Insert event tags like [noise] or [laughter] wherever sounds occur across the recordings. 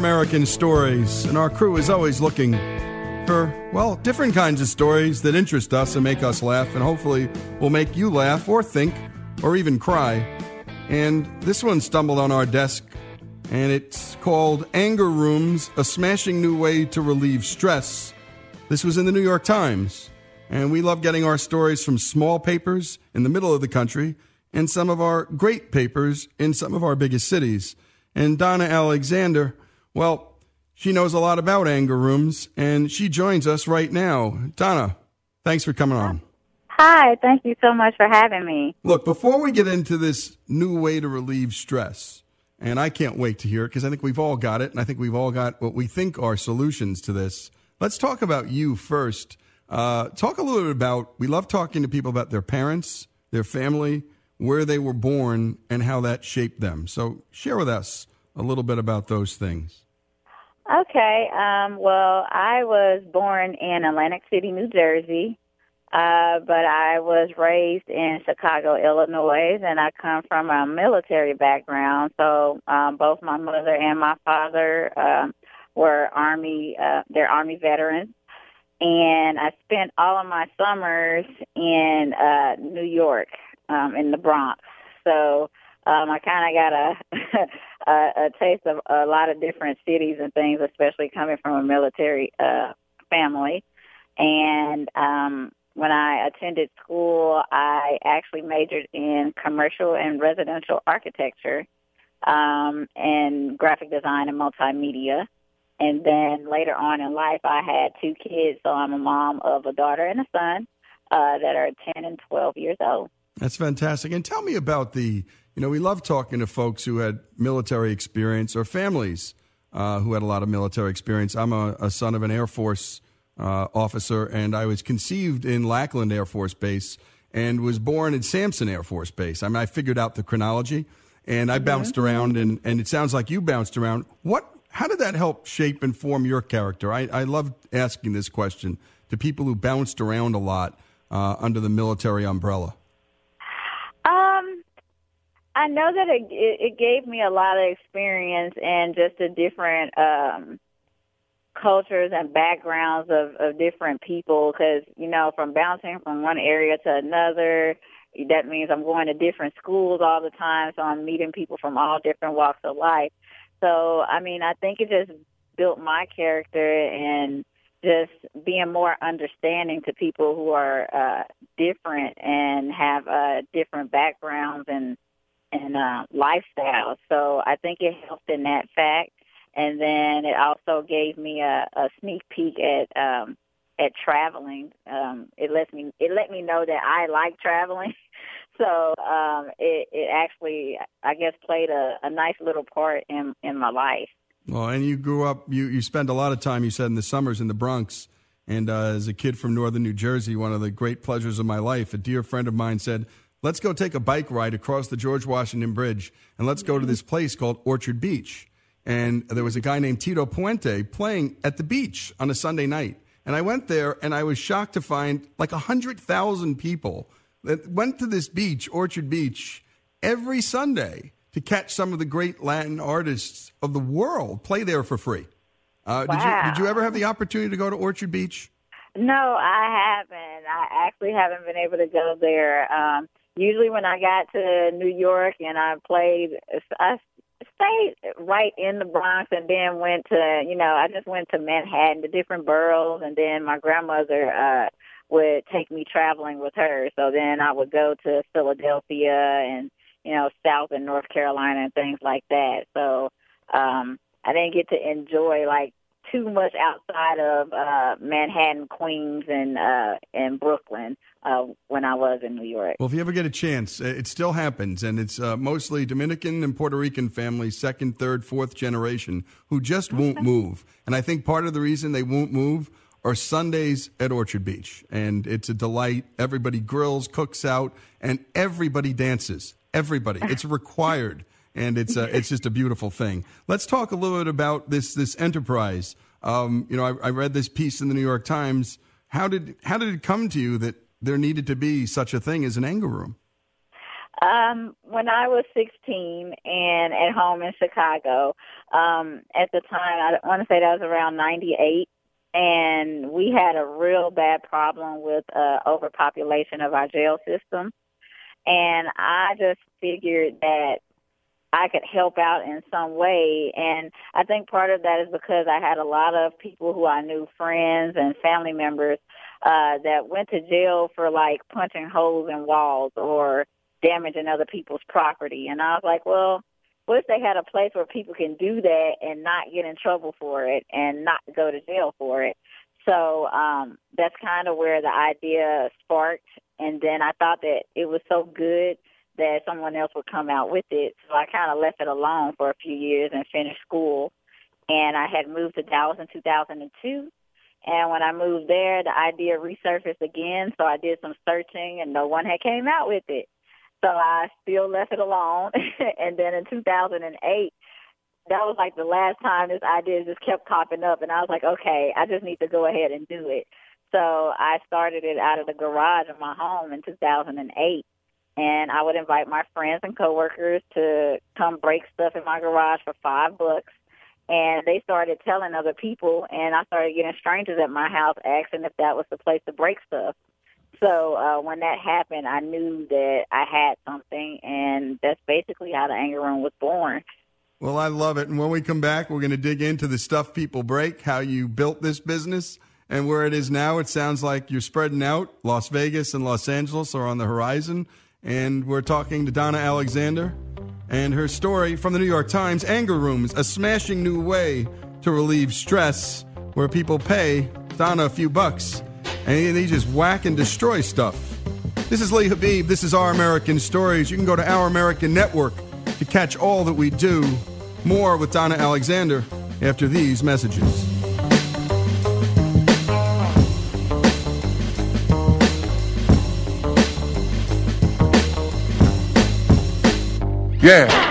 American Stories, and our crew is always looking for, well, different kinds of stories that interest us and make us laugh, and hopefully will make you laugh or think or even cry. And this one stumbled on our desk, and it's called Anger Rooms A Smashing New Way to Relieve Stress. This was in the New York Times, and we love getting our stories from small papers in the middle of the country and some of our great papers in some of our biggest cities. And Donna Alexander, well, she knows a lot about anger rooms, and she joins us right now. Donna, thanks for coming on. Hi, thank you so much for having me. Look, before we get into this new way to relieve stress, and I can't wait to hear it because I think we've all got it, and I think we've all got what we think are solutions to this. Let's talk about you first. Uh, talk a little bit about, we love talking to people about their parents, their family, where they were born, and how that shaped them. So share with us a little bit about those things. Okay, um, well, I was born in Atlantic City, New Jersey, uh, but I was raised in Chicago, Illinois, and I come from a military background. So um, both my mother and my father um, were Army, uh, they're Army veterans. And I spent all of my summers in uh, New York, um, in the Bronx. So um, I kind of got a, [laughs] a taste of a lot of different cities and things, especially coming from a military uh, family. And um, when I attended school, I actually majored in commercial and residential architecture um, and graphic design and multimedia. And then later on in life, I had two kids, so I'm a mom of a daughter and a son uh, that are 10 and 12 years old. That's fantastic. And tell me about the, you know, we love talking to folks who had military experience or families uh, who had a lot of military experience. I'm a, a son of an Air Force uh, officer, and I was conceived in Lackland Air Force Base and was born in Sampson Air Force Base. I mean, I figured out the chronology, and I mm-hmm. bounced around, and, and it sounds like you bounced around. What? How did that help shape and form your character? I, I love asking this question to people who bounced around a lot uh, under the military umbrella. I know that it, it gave me a lot of experience and just the different um cultures and backgrounds of, of different people because, you know, from bouncing from one area to another, that means I'm going to different schools all the time. So I'm meeting people from all different walks of life. So, I mean, I think it just built my character and just being more understanding to people who are uh, different and have uh, different backgrounds and and uh, lifestyles. So I think it helped in that fact and then it also gave me a, a sneak peek at um, at traveling. Um, it lets me it let me know that I like traveling. [laughs] so um, it it actually I guess played a, a nice little part in in my life. Well, and you grew up. You you spend a lot of time. You said in the summers in the Bronx. And uh, as a kid from northern New Jersey, one of the great pleasures of my life, a dear friend of mine said, Let's go take a bike ride across the George Washington Bridge and let's go to this place called Orchard Beach and there was a guy named Tito Puente playing at the beach on a Sunday night. And I went there and I was shocked to find like 100,000 people that went to this beach, Orchard Beach, every Sunday to catch some of the great Latin artists of the world play there for free. Uh, wow. did, you, did you ever have the opportunity to go to Orchard Beach? No, I haven't. I actually haven't been able to go there. Um, usually when I got to New York and I played, I stayed right in the Bronx and then went to, you know, I just went to Manhattan, to different boroughs, and then my grandmother uh would take me traveling with her. So then I would go to Philadelphia and, you know, South and North Carolina and things like that. So um I didn't get to enjoy like too much outside of uh Manhattan, Queens and uh and Brooklyn uh when I was in New York. Well, if you ever get a chance, it still happens and it's uh, mostly Dominican and Puerto Rican families, second, third, fourth generation who just won't move. And I think part of the reason they won't move are Sundays at Orchard Beach. And it's a delight. Everybody grills, cooks out, and everybody dances. Everybody. It's [laughs] required and it's uh, it's just a beautiful thing. Let's talk a little bit about this this enterprise. Um, you know, I, I, read this piece in the New York Times. How did how did it come to you that there needed to be such a thing as an anger room? Um, when I was 16 and at home in Chicago, um, at the time, I want to say that was around 98, and we had a real bad problem with uh, overpopulation of our jail system. And I just figured that I could help out in some way. And I think part of that is because I had a lot of people who I knew, friends and family members, uh, that went to jail for like punching holes in walls or damaging other people's property. And I was like, well, what if they had a place where people can do that and not get in trouble for it and not go to jail for it? So um, that's kind of where the idea sparked. And then I thought that it was so good that someone else would come out with it. So I kind of left it alone for a few years and finished school. And I had moved to Dallas in 2002. And when I moved there, the idea resurfaced again. So I did some searching, and no one had came out with it. So I still left it alone. [laughs] and then in 2008, that was like the last time this idea just kept popping up. And I was like, okay, I just need to go ahead and do it. So I started it out of the garage of my home in 2008. And I would invite my friends and coworkers to come break stuff in my garage for five bucks. And they started telling other people, and I started getting strangers at my house asking if that was the place to break stuff. So uh, when that happened, I knew that I had something, and that's basically how the anger room was born. Well, I love it. And when we come back, we're going to dig into the stuff people break, how you built this business, and where it is now. It sounds like you're spreading out. Las Vegas and Los Angeles are on the horizon. And we're talking to Donna Alexander and her story from the New York Times Anger Rooms, a smashing new way to relieve stress where people pay Donna a few bucks and they just whack and destroy stuff. This is Lee Habib. This is Our American Stories. You can go to Our American Network to catch all that we do. More with Donna Alexander after these messages. Yeah.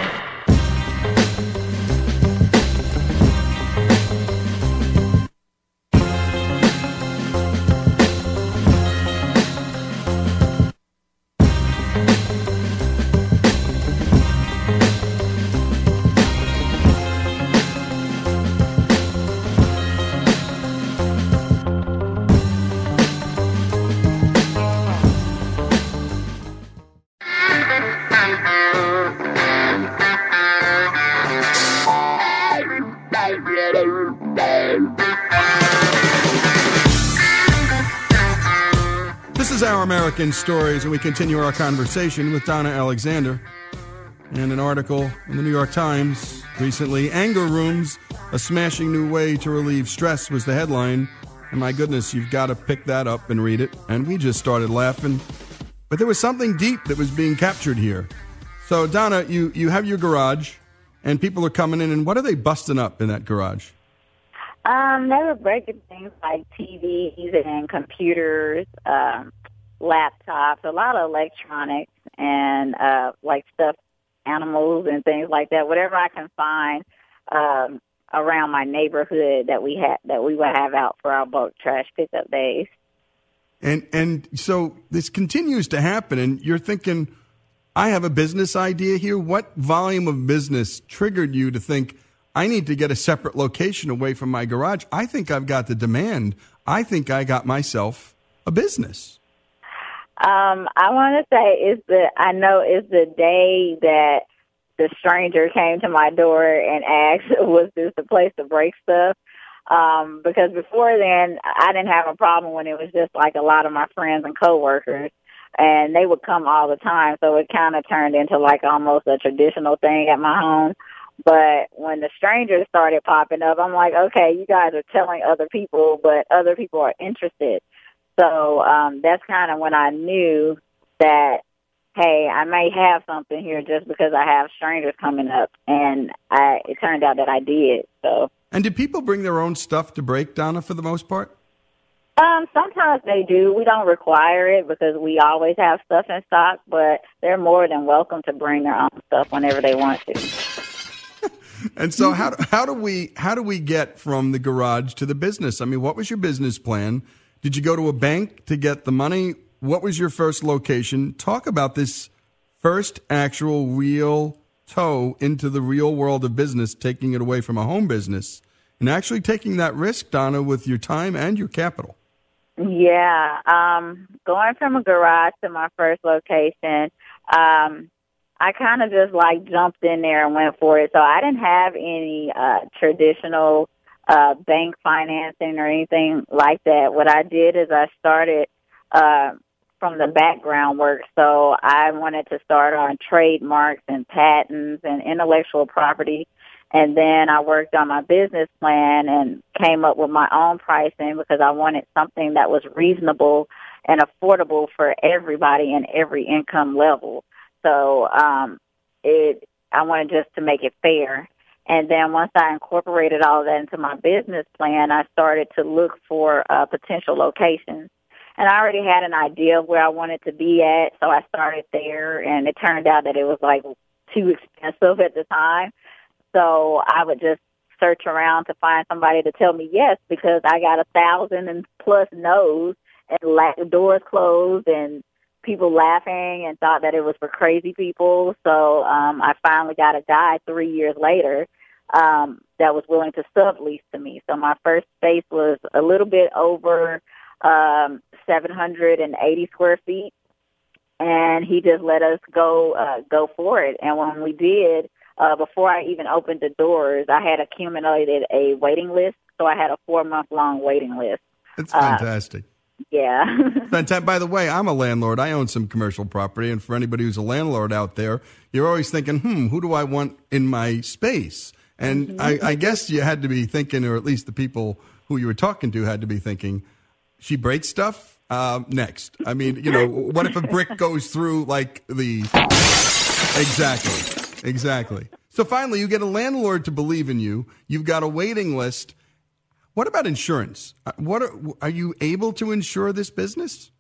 American Stories, and we continue our conversation with Donna Alexander. And an article in the New York Times recently Anger Rooms, a smashing new way to relieve stress was the headline. And my goodness, you've got to pick that up and read it. And we just started laughing. But there was something deep that was being captured here. So, Donna, you, you have your garage, and people are coming in, and what are they busting up in that garage? Um, they were breaking things like TVs and computers, um, laptops, a lot of electronics, and uh, like stuff, animals and things like that. Whatever I can find um, around my neighborhood that we had that we would have out for our bulk trash pickup days. And and so this continues to happen, and you're thinking, I have a business idea here. What volume of business triggered you to think I need to get a separate location away from my garage? I think I've got the demand. I think I got myself a business. Um, I want to say is the I know is the day that the stranger came to my door and asked, [laughs] "Was this the place to break stuff?" Um, because before then, I didn't have a problem when it was just like a lot of my friends and coworkers, and they would come all the time. So it kind of turned into like almost a traditional thing at my home. But when the strangers started popping up, I'm like, okay, you guys are telling other people, but other people are interested. So um, that's kind of when I knew that, hey, I may have something here just because I have strangers coming up, and I, it turned out that I did. So. And did people bring their own stuff to break, Donna, for the most part? Um, sometimes they do. We don't require it because we always have stuff in stock, but they're more than welcome to bring their own stuff whenever they want to. [laughs] and so how do, how do we how do we get from the garage to the business? I mean, what was your business plan? Did you go to a bank to get the money? What was your first location? Talk about this first actual real toe into the real world of business, taking it away from a home business and actually taking that risk, Donna, with your time and your capital. Yeah, um, going from a garage to my first location, um, I kind of just like jumped in there and went for it. So I didn't have any uh, traditional uh, bank financing or anything like that. What I did is I started uh, from the background work. So I wanted to start on trademarks and patents and intellectual property and then I worked on my business plan and came up with my own pricing because I wanted something that was reasonable and affordable for everybody in every income level. So, um, it, I wanted just to make it fair. And then once I incorporated all that into my business plan, I started to look for uh, potential locations. And I already had an idea of where I wanted to be at, so I started there. And it turned out that it was like too expensive at the time. So I would just search around to find somebody to tell me yes because I got a thousand and plus no's and la- doors closed and people laughing and thought that it was for crazy people. So um, I finally got a guy three years later um, that was willing to sublease to me. So my first space was a little bit over um, 780 square feet, and he just let us go uh, go for it. And when we did, uh, before I even opened the doors, I had accumulated a waiting list. So I had a four month long waiting list. That's fantastic. Uh, yeah. [laughs] fantastic. By the way, I'm a landlord. I own some commercial property. And for anybody who's a landlord out there, you're always thinking, hmm, who do I want in my space? And mm-hmm. I, I guess you had to be thinking, or at least the people who you were talking to had to be thinking, she breaks stuff? Uh, next. I mean, you know, [laughs] what if a brick goes through like the. Exactly. Exactly. So finally, you get a landlord to believe in you. You've got a waiting list. What about insurance? Uh, what are, are you able to insure this business?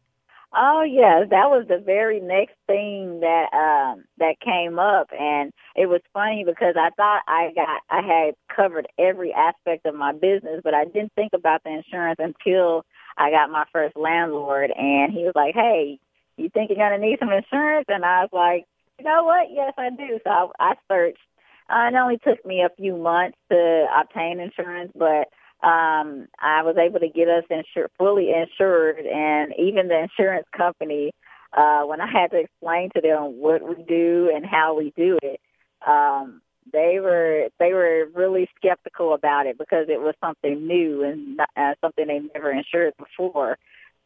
Oh yes, that was the very next thing that um that came up and it was funny because I thought I got I had covered every aspect of my business, but I didn't think about the insurance until I got my first landlord and he was like, "Hey, you think you're going to need some insurance?" And I was like, you know what? Yes, I do. So I, I searched. Uh, it only took me a few months to obtain insurance, but um, I was able to get us insured, fully insured, and even the insurance company, uh, when I had to explain to them what we do and how we do it, um, they were they were really skeptical about it because it was something new and uh, something they never insured before.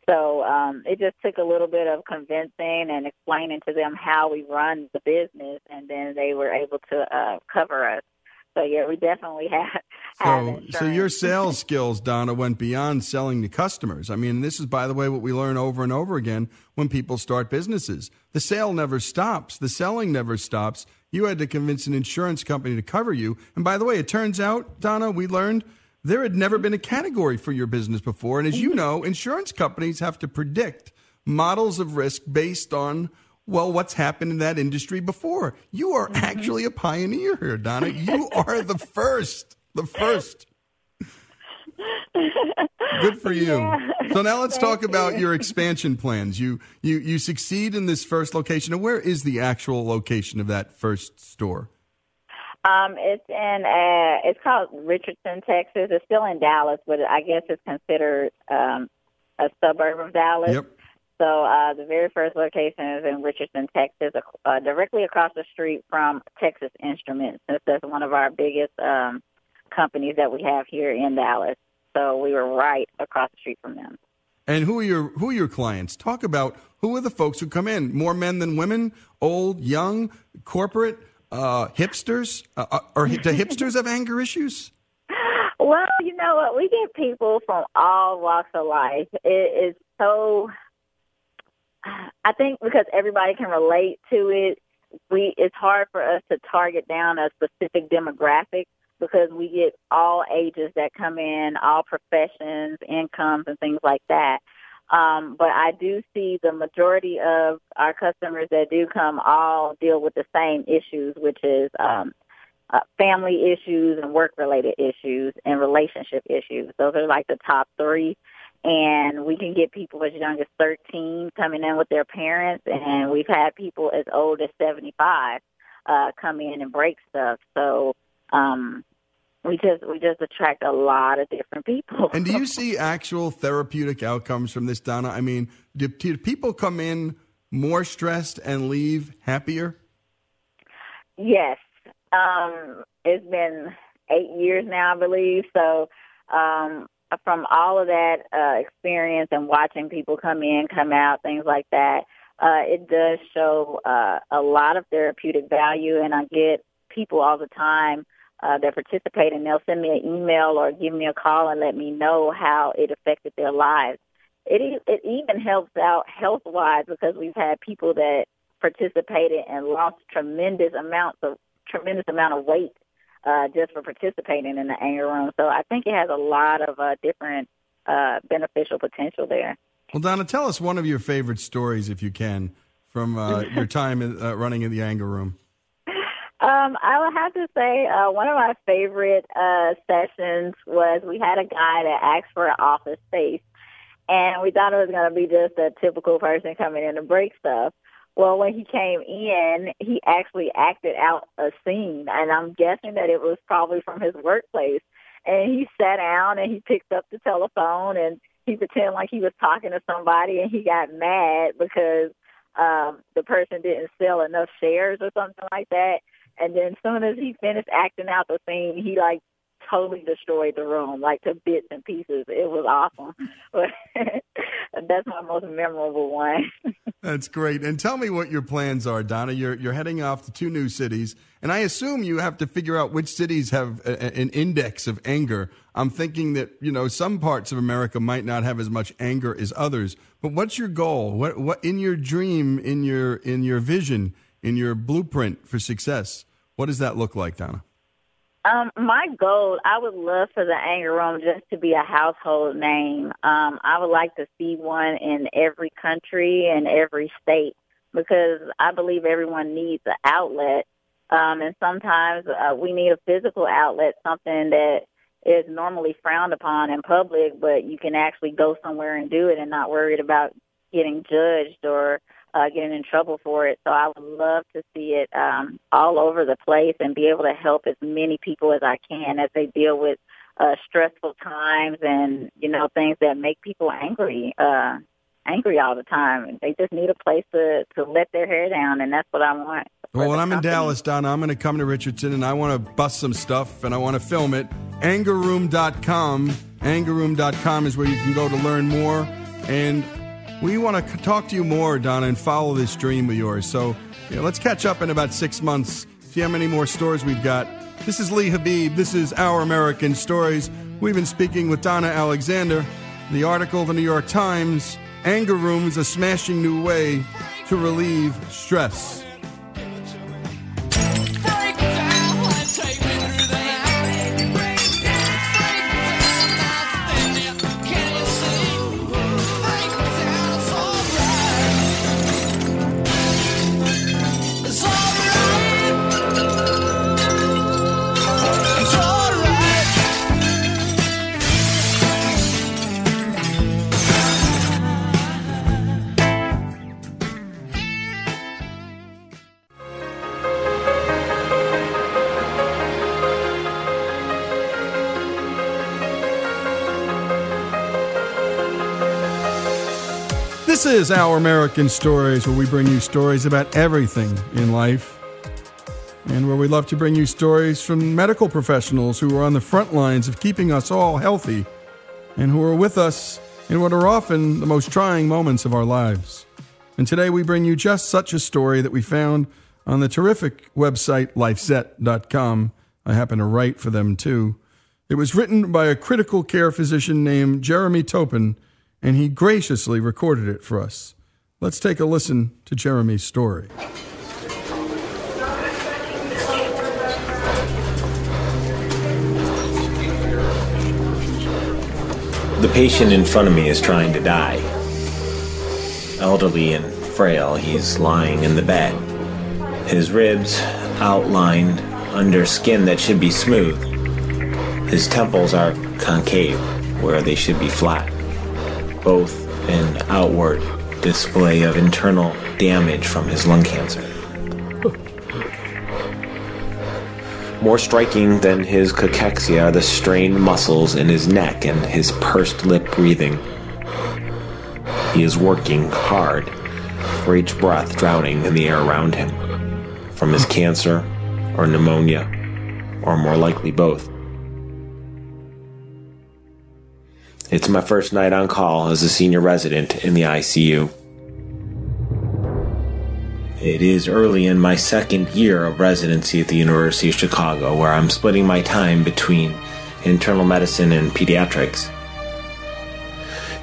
So um, it just took a little bit of convincing and explaining to them how we run the business, and then they were able to uh, cover us. So yeah, we definitely [laughs] have. So, so your sales skills, Donna, went beyond selling to customers. I mean, this is, by the way, what we learn over and over again when people start businesses. The sale never stops. The selling never stops. You had to convince an insurance company to cover you. And by the way, it turns out, Donna, we learned there had never been a category for your business before. And as you mm-hmm. know, insurance companies have to predict models of risk based on, well, what's happened in that industry before. You are mm-hmm. actually a pioneer here, Donna. You [laughs] are the first, the first. Good for you. Yeah. So now let's Thank talk about you. your expansion plans. You you you succeed in this first location. Where is the actual location of that first store? Um, it's in uh, it's called Richardson, Texas. It's still in Dallas, but I guess it's considered um, a suburb of Dallas. Yep. So uh, the very first location is in Richardson, Texas, uh, directly across the street from Texas Instruments. That's one of our biggest um, companies that we have here in Dallas. So we were right across the street from them. And who are your who are your clients? Talk about who are the folks who come in? More men than women? Old, young, corporate? uh, hipsters? Uh, uh or do hipsters have anger issues? [laughs] Well, you know what? We get people from all walks of life. It is so. I think because everybody can relate to it, we it's hard for us to target down a specific demographic because we get all ages that come in, all professions, incomes, and things like that. Um, but I do see the majority of our customers that do come all deal with the same issues, which is um, uh, family issues and work related issues and relationship issues. Those are like the top three. And we can get people as young as 13 coming in with their parents, and we've had people as old as 75 uh, come in and break stuff. So um, we just we just attract a lot of different people. and do you [laughs] see actual therapeutic outcomes from this, Donna? I mean, do, do people come in more stressed and leave happier? Yes, um, it's been eight years now, I believe. So um, from all of that uh, experience and watching people come in, come out, things like that, uh, it does show uh, a lot of therapeutic value. And I get people all the time uh, that participate, and they'll send me an email or give me a call and let me know how it affected their lives. It it even helps out health wise because we've had people that participated and lost tremendous amounts of tremendous amount of weight uh, just for participating in the anger room. So I think it has a lot of uh, different uh, beneficial potential there. Well, Donna, tell us one of your favorite stories, if you can, from uh, [laughs] your time in, uh, running in the anger room. Um, I would have to say uh, one of my favorite uh, sessions was we had a guy that asked for an office space, and we thought it was going to be just a typical person coming in to break stuff. Well, when he came in, he actually acted out a scene, and I'm guessing that it was probably from his workplace. And he sat down and he picked up the telephone and he pretended like he was talking to somebody, and he got mad because um, the person didn't sell enough shares or something like that. And then as soon as he finished acting out the scene, he like totally destroyed the room, like to bits and pieces. It was awesome. [laughs] That's my most memorable one. [laughs] that's great. And tell me what your plans are, Donna. You're you're heading off to two new cities, and I assume you have to figure out which cities have a, an index of anger. I'm thinking that you know some parts of America might not have as much anger as others. But what's your goal? What what in your dream, in your in your vision? in your blueprint for success. What does that look like, Donna? Um, my goal, I would love for the anger room just to be a household name. Um, I would like to see one in every country and every state because I believe everyone needs an outlet. Um, and sometimes uh, we need a physical outlet, something that is normally frowned upon in public, but you can actually go somewhere and do it and not worried about getting judged or uh, getting in trouble for it. So I would love to see it um, all over the place and be able to help as many people as I can as they deal with uh, stressful times and you know things that make people angry. Uh, angry all the time. They just need a place to to let their hair down, and that's what I want. Well, when I'm company. in Dallas, Donna, I'm going to come to Richardson, and I want to bust some stuff, and I want to film it. Angerroom.com. Angerroom.com is where you can go to learn more. And we want to talk to you more, Donna, and follow this dream of yours. So you know, let's catch up in about six months, see how many more stories we've got. This is Lee Habib. This is Our American Stories. We've been speaking with Donna Alexander. The article, the New York Times, Anger Rooms, a smashing new way to relieve stress. This is Our American Stories, where we bring you stories about everything in life, and where we love to bring you stories from medical professionals who are on the front lines of keeping us all healthy and who are with us in what are often the most trying moments of our lives. And today we bring you just such a story that we found on the terrific website lifeset.com. I happen to write for them too. It was written by a critical care physician named Jeremy Topin and he graciously recorded it for us. Let's take a listen to Jeremy's story. The patient in front of me is trying to die. Elderly and frail, he's lying in the bed. His ribs outlined under skin that should be smooth. His temples are concave, where they should be flat. Both an outward display of internal damage from his lung cancer. More striking than his cachexia are the strained muscles in his neck and his pursed lip breathing. He is working hard, for each breath drowning in the air around him, from his cancer or pneumonia, or more likely both. It's my first night on call as a senior resident in the ICU. It is early in my second year of residency at the University of Chicago, where I'm splitting my time between internal medicine and pediatrics.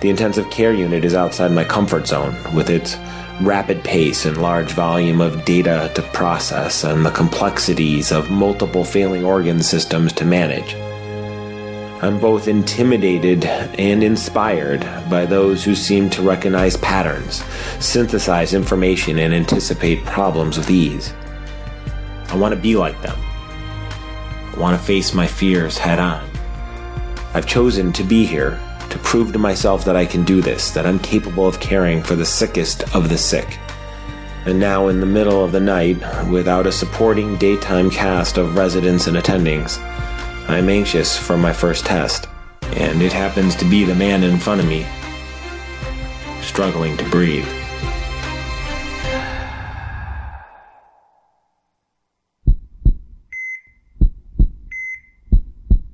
The intensive care unit is outside my comfort zone, with its rapid pace and large volume of data to process and the complexities of multiple failing organ systems to manage. I'm both intimidated and inspired by those who seem to recognize patterns, synthesize information, and anticipate problems with ease. I want to be like them. I want to face my fears head on. I've chosen to be here to prove to myself that I can do this, that I'm capable of caring for the sickest of the sick. And now, in the middle of the night, without a supporting daytime cast of residents and attendings, I'm anxious for my first test, and it happens to be the man in front of me, struggling to breathe.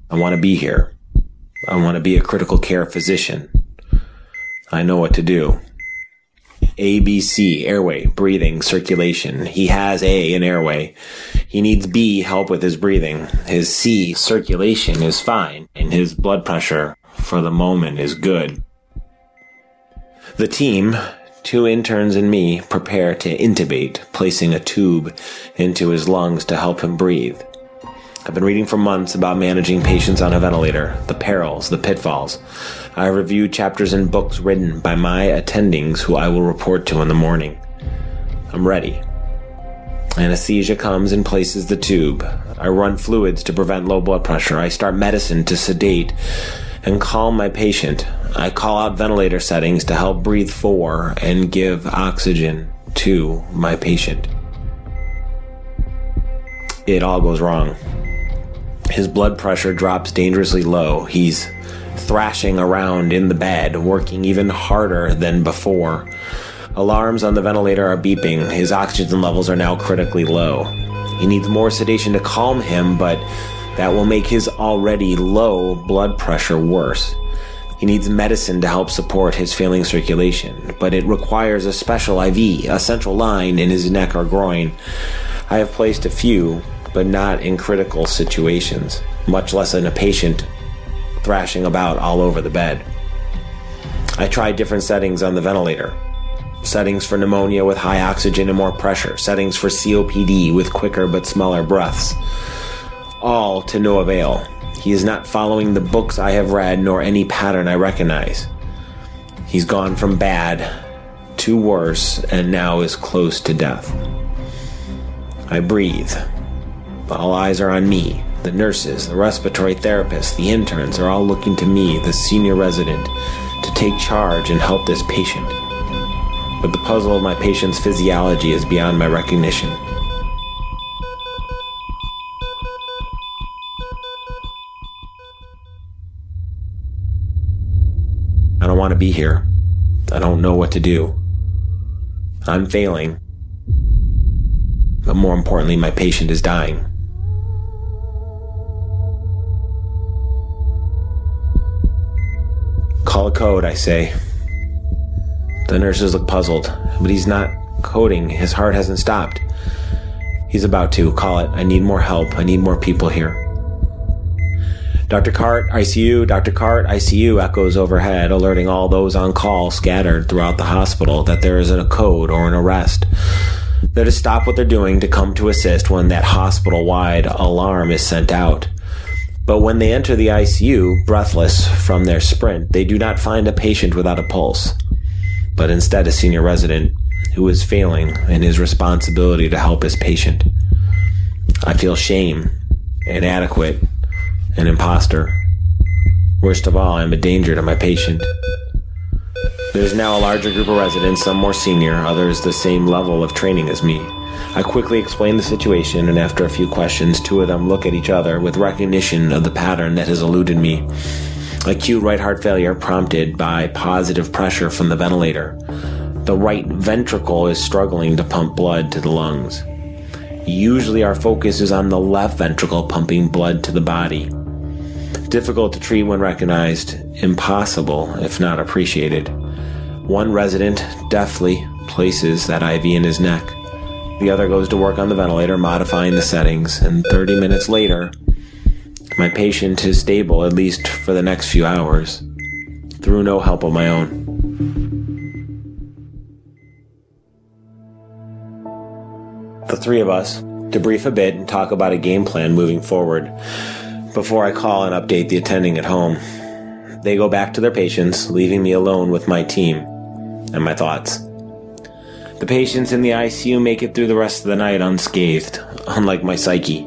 I want to be here. I want to be a critical care physician. I know what to do. ABC, airway, breathing, circulation. He has A in airway. He needs B, help with his breathing. His C, circulation, is fine, and his blood pressure, for the moment, is good. The team, two interns and me, prepare to intubate, placing a tube into his lungs to help him breathe. I've been reading for months about managing patients on a ventilator, the perils, the pitfalls. I review chapters and books written by my attendings who I will report to in the morning. I'm ready. Anesthesia comes and places the tube. I run fluids to prevent low blood pressure. I start medicine to sedate and calm my patient. I call out ventilator settings to help breathe for and give oxygen to my patient. It all goes wrong. His blood pressure drops dangerously low. He's thrashing around in the bed, working even harder than before. Alarms on the ventilator are beeping. His oxygen levels are now critically low. He needs more sedation to calm him, but that will make his already low blood pressure worse. He needs medicine to help support his failing circulation, but it requires a special IV, a central line in his neck or groin. I have placed a few, but not in critical situations, much less in a patient thrashing about all over the bed. I tried different settings on the ventilator. Settings for pneumonia with high oxygen and more pressure. Settings for COPD with quicker but smaller breaths. All to no avail. He is not following the books I have read nor any pattern I recognize. He's gone from bad to worse and now is close to death. I breathe. All eyes are on me. The nurses, the respiratory therapists, the interns are all looking to me, the senior resident, to take charge and help this patient. But the puzzle of my patient's physiology is beyond my recognition. I don't want to be here. I don't know what to do. I'm failing. But more importantly, my patient is dying. Call a code, I say. The nurses look puzzled, but he's not coding. His heart hasn't stopped. He's about to. Call it. I need more help. I need more people here. Dr. Cart, ICU, Dr. Cart, ICU echoes overhead, alerting all those on call scattered throughout the hospital that there is a code or an arrest. They're to stop what they're doing to come to assist when that hospital wide alarm is sent out. But when they enter the ICU, breathless from their sprint, they do not find a patient without a pulse, but instead a senior resident who is failing in his responsibility to help his patient. I feel shame, inadequate, an imposter. Worst of all, I am a danger to my patient. There's now a larger group of residents, some more senior, others the same level of training as me. I quickly explain the situation, and after a few questions, two of them look at each other with recognition of the pattern that has eluded me. Acute right heart failure prompted by positive pressure from the ventilator. The right ventricle is struggling to pump blood to the lungs. Usually, our focus is on the left ventricle pumping blood to the body. Difficult to treat when recognized, impossible if not appreciated. One resident deftly places that IV in his neck. The other goes to work on the ventilator, modifying the settings, and 30 minutes later, my patient is stable at least for the next few hours, through no help of my own. The three of us debrief a bit and talk about a game plan moving forward before I call and update the attending at home. They go back to their patients, leaving me alone with my team and my thoughts. The patients in the ICU make it through the rest of the night unscathed, unlike my psyche.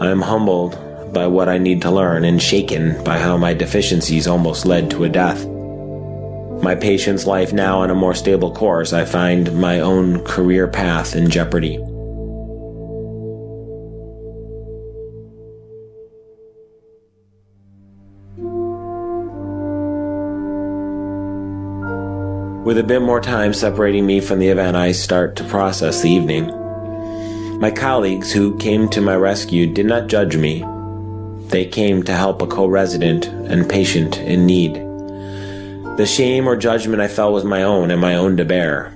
I am humbled by what I need to learn and shaken by how my deficiencies almost led to a death. My patient's life now on a more stable course, I find my own career path in jeopardy. With a bit more time separating me from the event, I start to process the evening. My colleagues who came to my rescue did not judge me. They came to help a co resident and patient in need. The shame or judgment I felt was my own and my own to bear.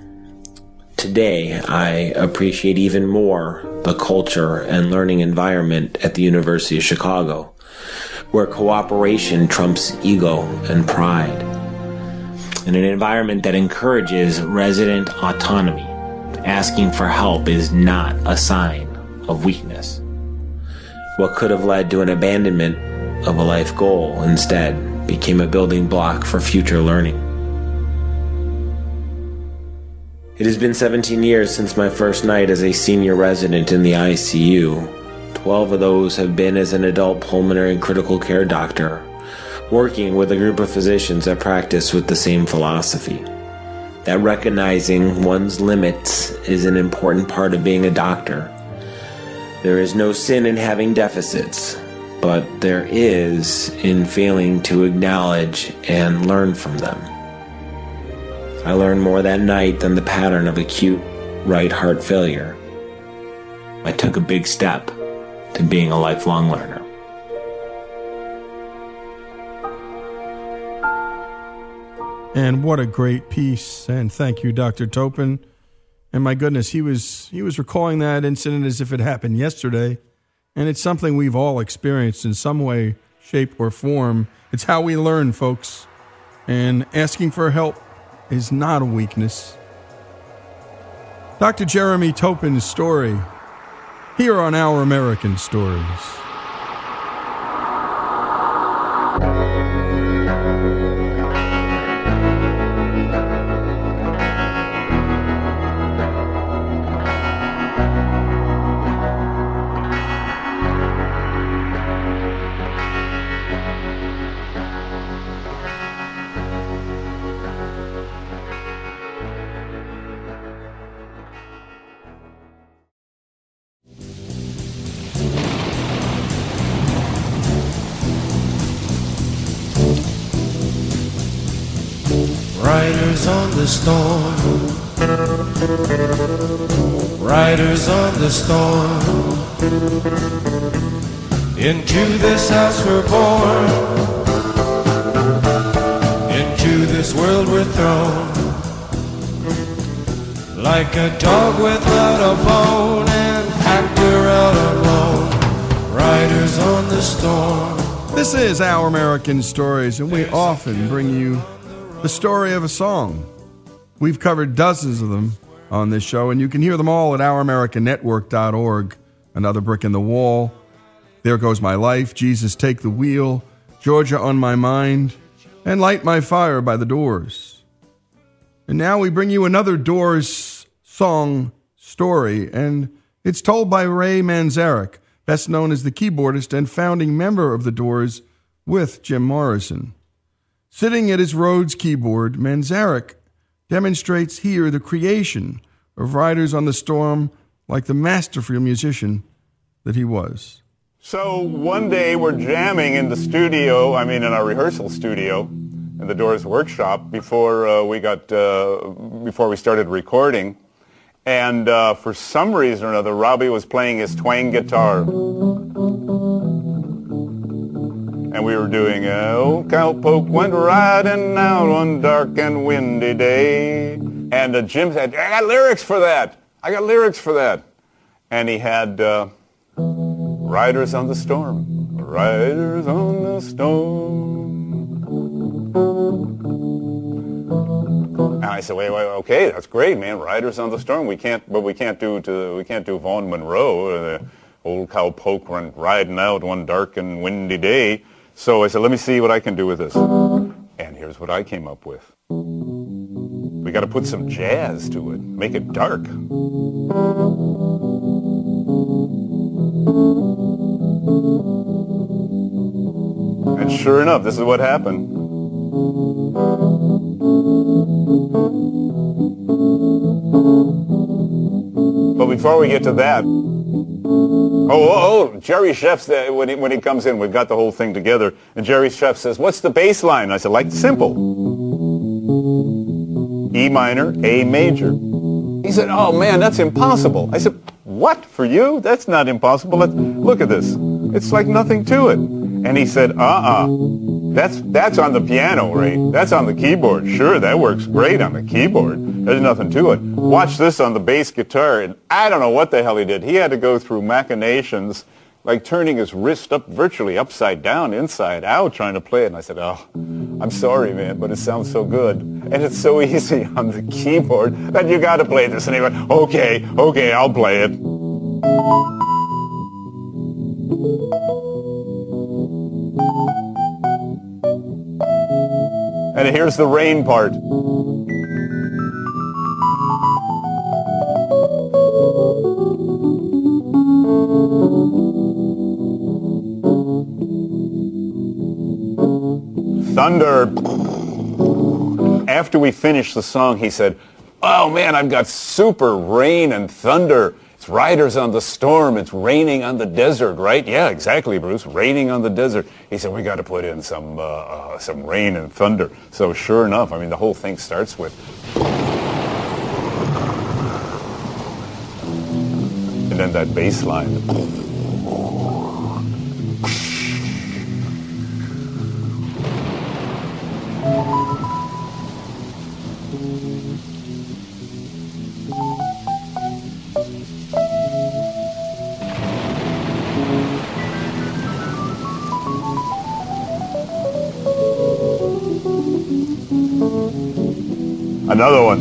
Today, I appreciate even more the culture and learning environment at the University of Chicago, where cooperation trumps ego and pride in an environment that encourages resident autonomy. Asking for help is not a sign of weakness. What could have led to an abandonment of a life goal instead became a building block for future learning. It has been 17 years since my first night as a senior resident in the ICU. 12 of those have been as an adult pulmonary and critical care doctor working with a group of physicians that practice with the same philosophy. That recognizing one's limits is an important part of being a doctor. There is no sin in having deficits, but there is in failing to acknowledge and learn from them. I learned more that night than the pattern of acute right heart failure. I took a big step to being a lifelong learner. And what a great piece. And thank you, Dr. Topin. And my goodness, he was he was recalling that incident as if it happened yesterday. And it's something we've all experienced in some way, shape, or form. It's how we learn, folks. And asking for help is not a weakness. Dr. Jeremy Topin's story here on Our American Stories. Storm. Into this house we're born. Into this world we're thrown. Like a dog without a bone and actor out alone. Riders on the storm. This is Our American Stories, and we often bring you the story of a song. We've covered dozens of them on this show, and you can hear them all at ouramericannetwork.org. Another Brick in the Wall, There Goes My Life, Jesus Take the Wheel, Georgia on My Mind, and Light My Fire by The Doors. And now we bring you another Doors song story, and it's told by Ray Manzarek, best known as the keyboardist and founding member of The Doors with Jim Morrison. Sitting at his Rhodes keyboard, Manzarek demonstrates here the creation of Riders on the Storm like the masterful musician that he was. So one day we're jamming in the studio, I mean in our rehearsal studio, in the Doors workshop before uh, we got uh, before we started recording, and uh, for some reason or another, Robbie was playing his twang guitar, and we were doing "Old Cowpoke went riding out one dark and windy day," and uh, Jim said, "I got lyrics for that. I got lyrics for that," and he had. Uh, Riders on the storm, riders on the storm. And I said, wait, wait, okay, that's great, man. Riders on the storm. We can't, but we can't do to, we can't do Vaughn Monroe, uh, the old cow poke run riding out one dark and windy day. So I said, let me see what I can do with this. And here's what I came up with. We got to put some jazz to it, make it dark. And sure enough, this is what happened. But before we get to that, oh, oh, oh Jerry Scheff, when he, when he comes in, we've got the whole thing together, and Jerry Scheff says, what's the bass line? I said, like simple. E minor, A major. He said, oh man, that's impossible. I said, what? For you? That's not impossible. Look at this. It's like nothing to it. And he said, uh-uh. That's, that's on the piano, right? That's on the keyboard. Sure, that works great on the keyboard. There's nothing to it. Watch this on the bass guitar. And I don't know what the hell he did. He had to go through machinations like turning his wrist up virtually upside down, inside out, trying to play it. And I said, oh, I'm sorry, man, but it sounds so good. And it's so [laughs] easy on the keyboard that you got to play this. And he went, okay, okay, I'll play it. And here's the rain part. thunder. After we finished the song, he said, oh man, I've got super rain and thunder. It's riders on the storm. It's raining on the desert, right? Yeah, exactly, Bruce. Raining on the desert. He said, we got to put in some, uh, uh, some rain and thunder. So sure enough, I mean, the whole thing starts with... And then that bass line. Another one.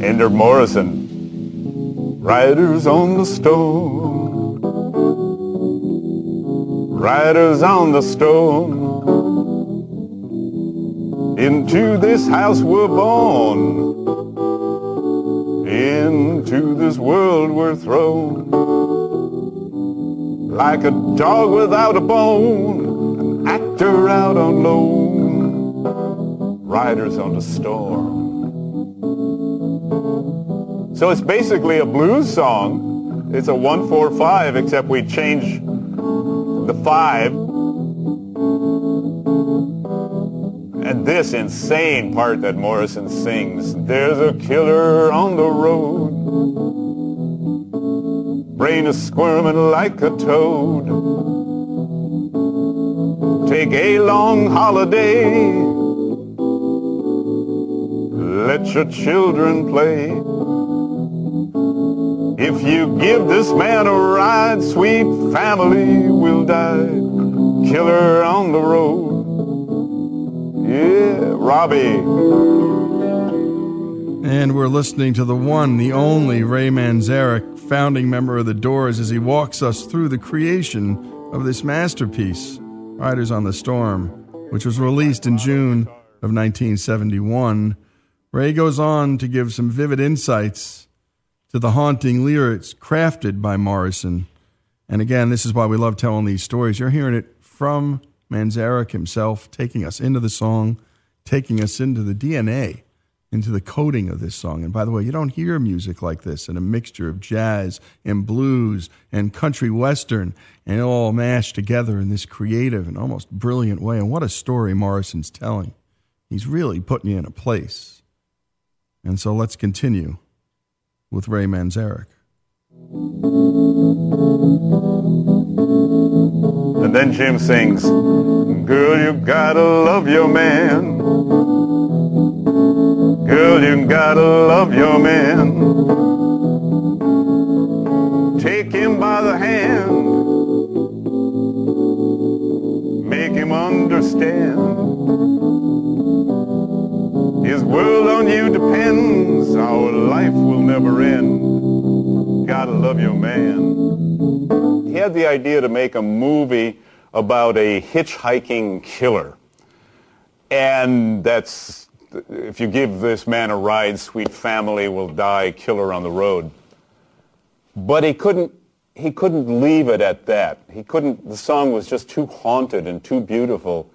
Ender Morrison. Riders on the stone. Riders on the stone. Into this house we're born. Into this world we're thrown. Like a dog without a bone actor out on loan, riders on the storm. So it's basically a blues song. It's a 145, except we change the five. And this insane part that Morrison sings, there's a killer on the road. Brain is squirming like a toad. Take a long holiday. Let your children play. If you give this man a ride, sweet family will die. Killer on the road. Yeah, Robbie. And we're listening to the one, the only Ray Manzarek, founding member of the Doors, as he walks us through the creation of this masterpiece. Riders on the Storm, which was released in June of 1971. Ray goes on to give some vivid insights to the haunting lyrics crafted by Morrison And again, this is why we love telling these stories. You're hearing it from Manzarek himself, taking us into the song, taking us into the DNA, into the coding of this song. And by the way, you don't hear music like this in a mixture of jazz and blues and country western and all mashed together in this creative and almost brilliant way. And what a story Morrison's telling. He's really putting you in a place. And so let's continue with Ray Manzarek. And then Jim sings, Girl, you gotta love your man. Girl, you gotta love your man. His world on you depends. Our life will never end. Gotta love your man. He had the idea to make a movie about a hitchhiking killer. And that's, if you give this man a ride, sweet family will die, killer on the road. But he couldn't, he couldn't leave it at that. He couldn't, the song was just too haunted and too beautiful.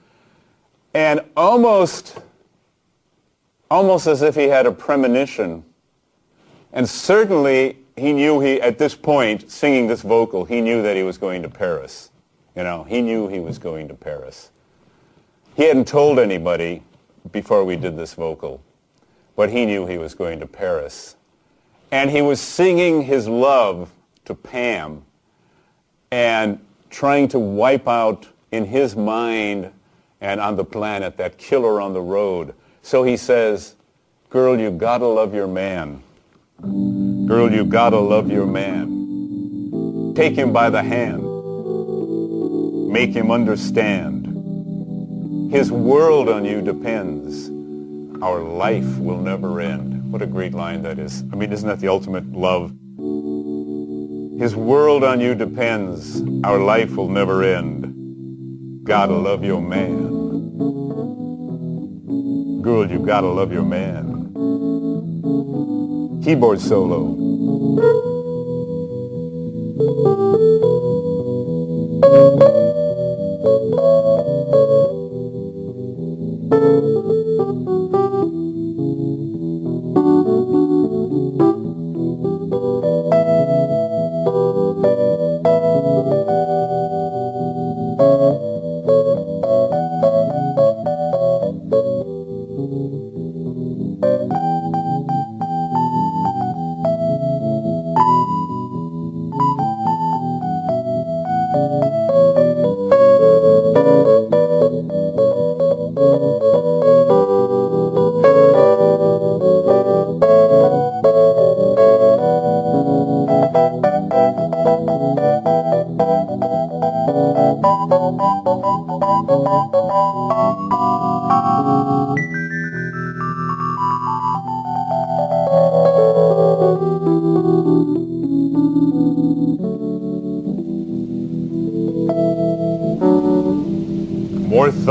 And almost, almost as if he had a premonition. And certainly he knew he, at this point, singing this vocal, he knew that he was going to Paris. You know, he knew he was going to Paris. He hadn't told anybody before we did this vocal, but he knew he was going to Paris. And he was singing his love to Pam and trying to wipe out in his mind and on the planet that killer on the road. So he says, girl, you gotta love your man. Girl, you gotta love your man. Take him by the hand. Make him understand. His world on you depends. Our life will never end. What a great line that is. I mean, isn't that the ultimate love? His world on you depends. Our life will never end. Gotta love your man. Girl, you gotta love your man. Keyboard solo. More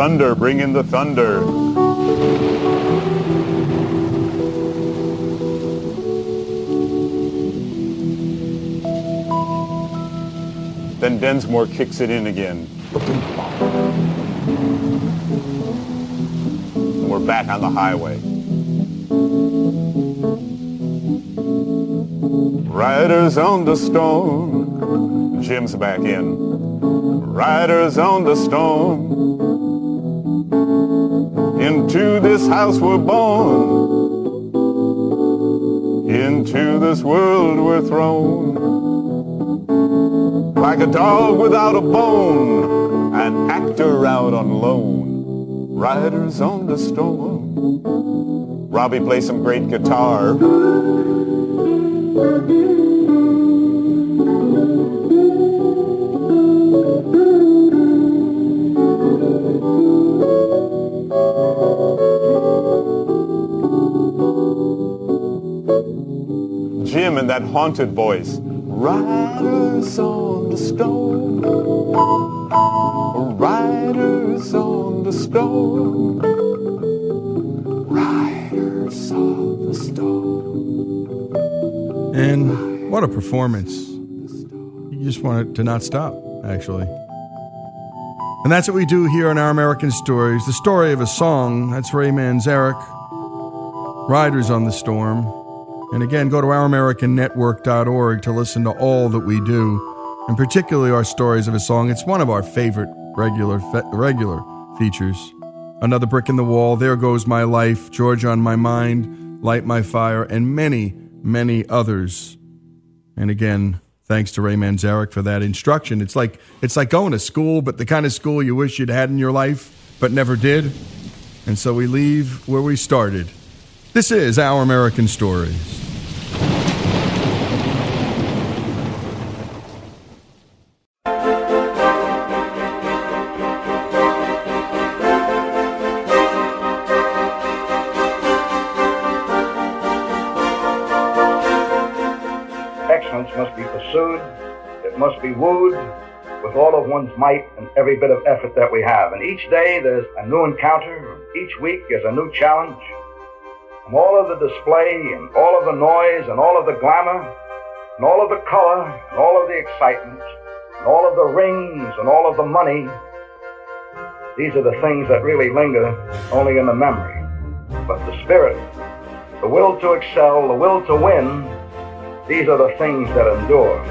thunder, bring in the thunder. Then Densmore kicks it in again. And we're back on the highway. Riders on the storm. Jim's back in. Riders on the storm. Into this house we're born. Into this world we're thrown. Like a dog without a bone. An actor out on loan. Riders on the storm. Robbie plays some great guitar. Haunted voice. Riders on the storm. Riders on the storm. Riders on the storm. And what a performance. You you just want it to not stop, actually. And that's what we do here on Our American Stories. The story of a song. That's Ray Manzarek. Riders on the Storm. And again, go to ouramericannetwork.org to listen to all that we do, and particularly our stories of a song. It's one of our favorite regular fe- regular features. Another brick in the wall. There goes my life. Georgia on my mind. Light my fire, and many, many others. And again, thanks to Ray Manzarek for that instruction. It's like it's like going to school, but the kind of school you wish you'd had in your life but never did. And so we leave where we started. This is Our American Stories. Excellence must be pursued, it must be wooed with all of one's might and every bit of effort that we have. And each day there's a new encounter, each week is a new challenge. And all of the display and all of the noise and all of the glamour and all of the color and all of the excitement and all of the rings and all of the money, these are the things that really linger only in the memory. But the spirit, the will to excel, the will to win, these are the things that endure.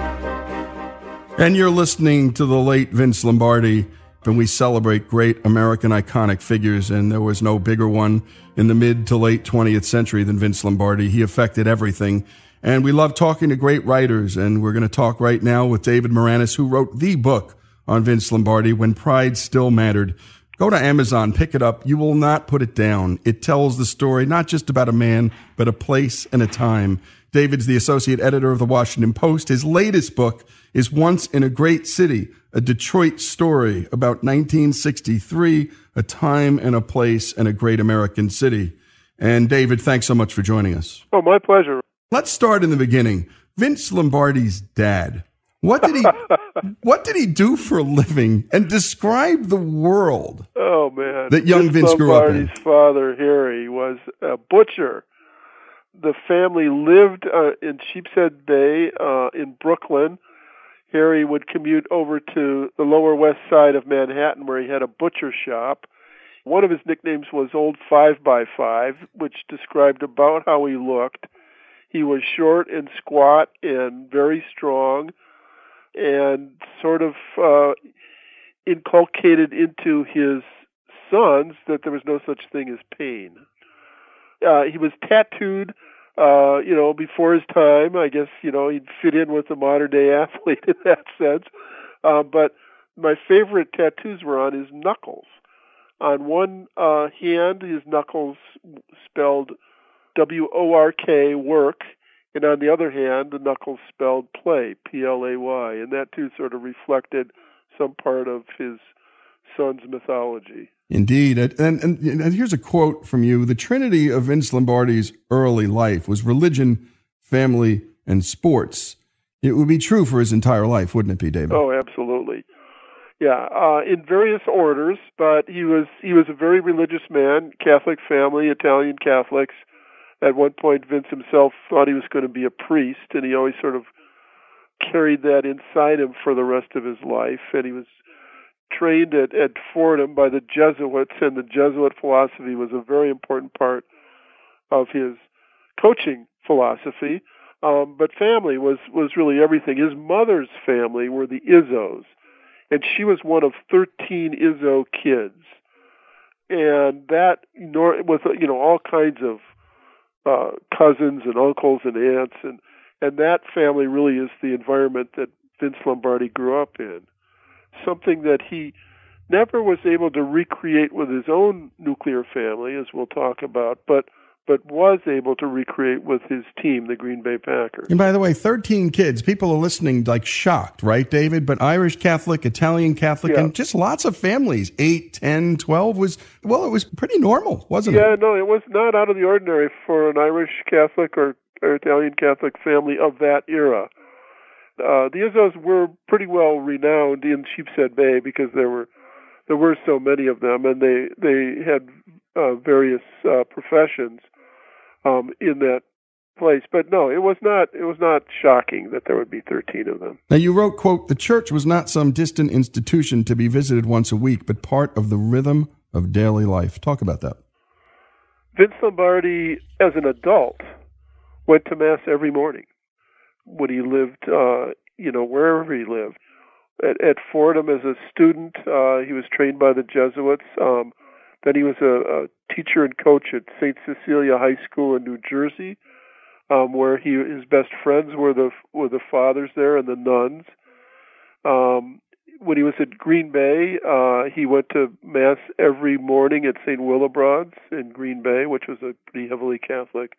And you're listening to the late Vince Lombardi when we celebrate great American iconic figures, and there was no bigger one in the mid to late 20th century than Vince Lombardi. He affected everything. And we love talking to great writers, and we're going to talk right now with David Maraniss, who wrote the book on Vince Lombardi, When Pride Still Mattered. Go to Amazon, pick it up. You will not put it down. It tells the story not just about a man, but a place and a time. David's the associate editor of the Washington Post. His latest book is Once in a Great City, a Detroit story about 1963, a time and a place and a great American city. And David, thanks so much for joining us. Oh, my pleasure. Let's start in the beginning. Vince Lombardi's dad. What did he [laughs] what did he do for a living? And describe the world. Oh man. That young Vince, Vince grew up in. Lombardi's father, Harry, was a butcher. The family lived uh, in Sheepshead Bay uh, in Brooklyn. Harry would commute over to the lower west side of Manhattan where he had a butcher shop. One of his nicknames was Old Five by Five, which described about how he looked. He was short and squat and very strong and sort of uh, inculcated into his sons that there was no such thing as pain. Uh, he was tattooed, uh, you know, before his time. I guess, you know, he'd fit in with the modern day [laughs] athlete in that sense. Uh, but my favorite tattoos were on his knuckles. On one uh, hand, his knuckles spelled W O R K, work, and on the other hand, the knuckles spelled play, P L A Y, and that too sort of reflected some part of his son's mythology. Indeed. And, and, and here's a quote from you The Trinity of Vince Lombardi's early life was religion, family, and sports. It would be true for his entire life, wouldn't it be, David? Oh, absolutely. Yeah, uh, in various orders, but he was he was a very religious man, Catholic family, Italian Catholics. At one point, Vince himself thought he was going to be a priest, and he always sort of carried that inside him for the rest of his life. And he was trained at, at Fordham by the Jesuits, and the Jesuit philosophy was a very important part of his coaching philosophy. Um, but family was was really everything. His mother's family were the Izzos, and she was one of thirteen Izzo kids, and that with you know all kinds of uh, cousins and uncles and aunts, and and that family really is the environment that Vince Lombardi grew up in. Something that he never was able to recreate with his own nuclear family, as we'll talk about, but but was able to recreate with his team, the Green Bay Packers. And by the way, 13 kids. People are listening like shocked, right, David? But Irish Catholic, Italian Catholic, Yeah. and just lots of families. 8, 10, 12 was, well, it was pretty normal, wasn't Yeah, it? Yeah, no, it was not out of the ordinary for an Irish Catholic or, or Italian Catholic family of that era. Uh, the Izzos were pretty well renowned in Sheepshead Bay because there were there were so many of them, and they they had uh, various uh, professions um, in that place. But no, it was not. It was not shocking that there would be thirteen of them. Now you wrote, "quote The church was not some distant institution to be visited once a week, but part of the rhythm of daily life." Talk about that. Vince Lombardi, as an adult, went to mass every morning when he lived, uh, you know, wherever he lived. At, at Fordham, as a student, uh, he was trained by the Jesuits. Um, then he was a, a teacher and coach at St. Cecilia High School in New Jersey, um, where he his best friends were the were the fathers there and the nuns. Um, when he was at Green Bay, uh, he went to mass every morning at St. Willibrord's in Green Bay, which was a pretty heavily Catholic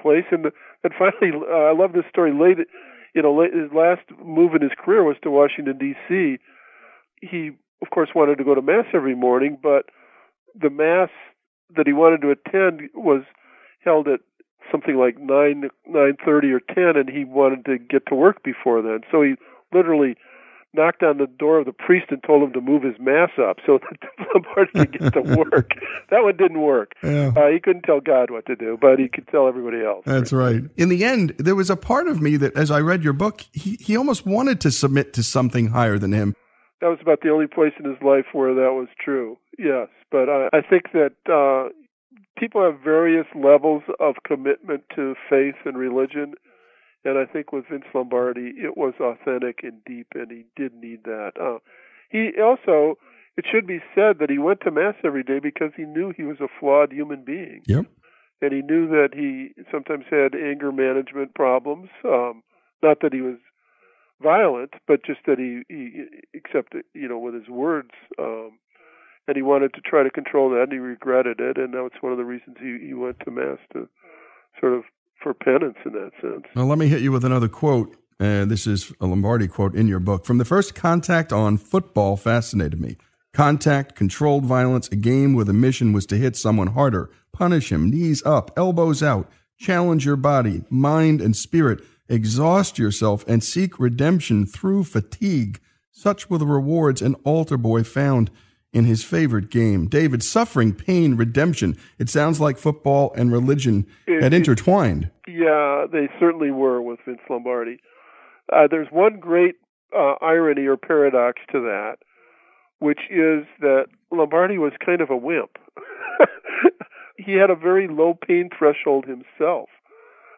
place. And and finally, uh, I love this story. Late, you know, late, his last move in his career was to Washington D.C. He, of course, wanted to go to mass every morning, but the mass that he wanted to attend was held at something like nine nine thirty or ten, and he wanted to get to work before then. So he literally knocked on the door of the priest and told him to move his mass up so that [laughs] Lombardi could get to work. [laughs] that one didn't work. Yeah. Uh, he couldn't tell God what to do, but he could tell everybody else. That's right. In the end, there was a part of me that, as I read your book, he, he almost wanted to submit to something higher than him. That was about the only place in his life where that was true. Yes, but I, I think that uh, people have various levels of commitment to faith and religion and I think with Vince Lombardi, it was authentic and deep, and he did need that. Uh, he also, it should be said that he went to mass every day because he knew he was a flawed human being. Yep. And he knew that he sometimes had anger management problems. Um, not that he was violent, but just that he, he except you know with his words. Um, and he wanted to try to control that, and he regretted it, and that's one of the reasons he, he went to mass to sort of for penance in that sense. Well, let me hit you with another quote. Uh, this is a Lombardi quote in your book. From the first contact on football fascinated me. Contact, controlled violence, a game where the mission was to hit someone harder, punish him, knees up, elbows out, challenge your body, mind, and spirit, exhaust yourself, and seek redemption through fatigue. Such were the rewards an altar boy found in his favorite game. David, suffering, pain, redemption. It sounds like football and religion it, had intertwined. Yeah, they certainly were with Vince Lombardi. Uh, there's one great uh, irony or paradox to that, which is that Lombardi was kind of a wimp. [laughs] he had a very low pain threshold himself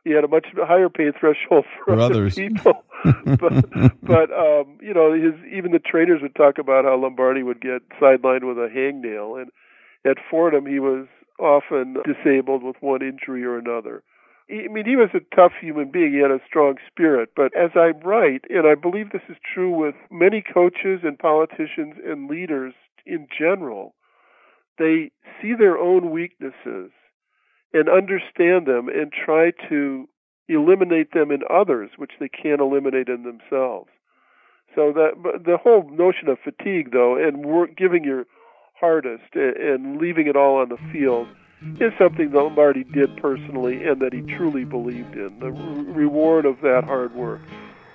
he had a much higher pain threshold [laughs] for, for others people. [laughs] but [laughs] but um, you know, his even the trainers would talk about how Lombardi would get sidelined with a hangnail, and at Fordham he was often disabled with one injury or another. I mean, he was a tough human being. He had a strong spirit. But as I write, and I believe this is true with many coaches and politicians and leaders in general, they see their own weaknesses and understand them and try to eliminate them in others, which they can't eliminate in themselves. So that the whole notion of fatigue, though, and work, giving your hardest and leaving it all on the field is something that Lombardi did personally and that he truly believed in. The reward of that hard work,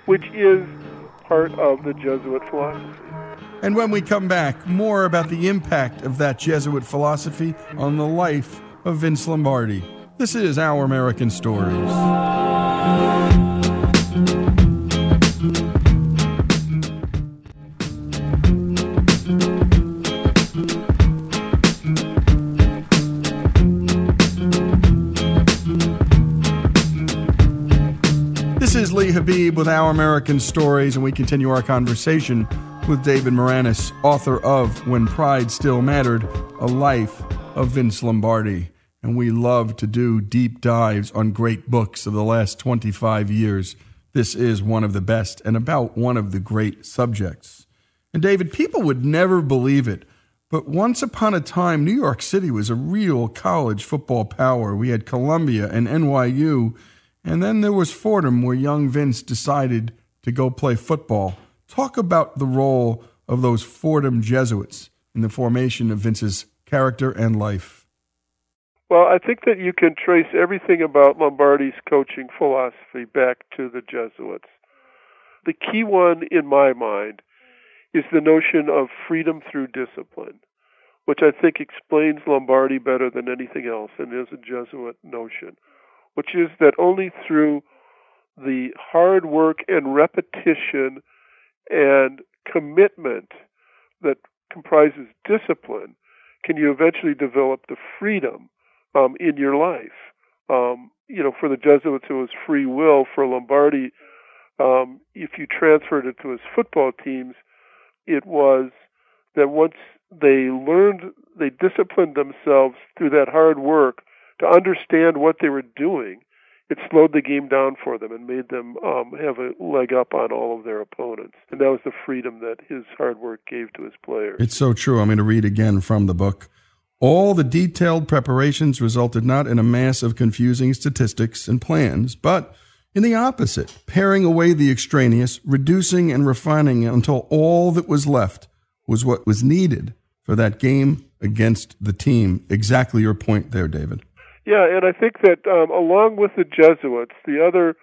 which is part of the Jesuit philosophy. And when we come back, more about the impact of that Jesuit philosophy on the life of Vince Lombardi. This is Our American Stories. This is Lee Habeeb with Our American Stories, and we continue our conversation with David Maraniss, author of When Pride Still Mattered A Life of Vince Lombardi and we love to do deep dives on great books of the last 25 years. This is one of the best and about one of the great subjects. And David, people would never believe it, but once upon a time, New York City was a real college football power. We had Columbia and NYU, and then there was Fordham, where young Vince decided to go play football. Talk about the role of those Fordham Jesuits in the formation of Vince's character and life. Well, I think that you can trace everything about Lombardi's coaching philosophy back to the Jesuits. The key one in my mind is the notion of freedom through discipline, which I think explains Lombardi better than anything else and is a Jesuit notion, which is that only through the hard work and repetition and commitment that comprises discipline can you eventually develop the freedom um, in your life. Um, you know, for the Jesuits, it was free will. For Lombardi, um, if you transferred it to his football teams, it was that once they learned, they disciplined themselves through that hard work to understand what they were doing, it slowed the game down for them and made them um, have a leg up on all of their opponents. And that was the freedom that his hard work gave to his players. It's so true. I'm going to read again from the book. All the detailed preparations resulted not in a mass of confusing statistics and plans, but in the opposite, paring away the extraneous, reducing and refining it until all that was left was what was needed for that game against the team. Exactly your point there, David. Yeah, and I think that um, along with the Jesuits, the other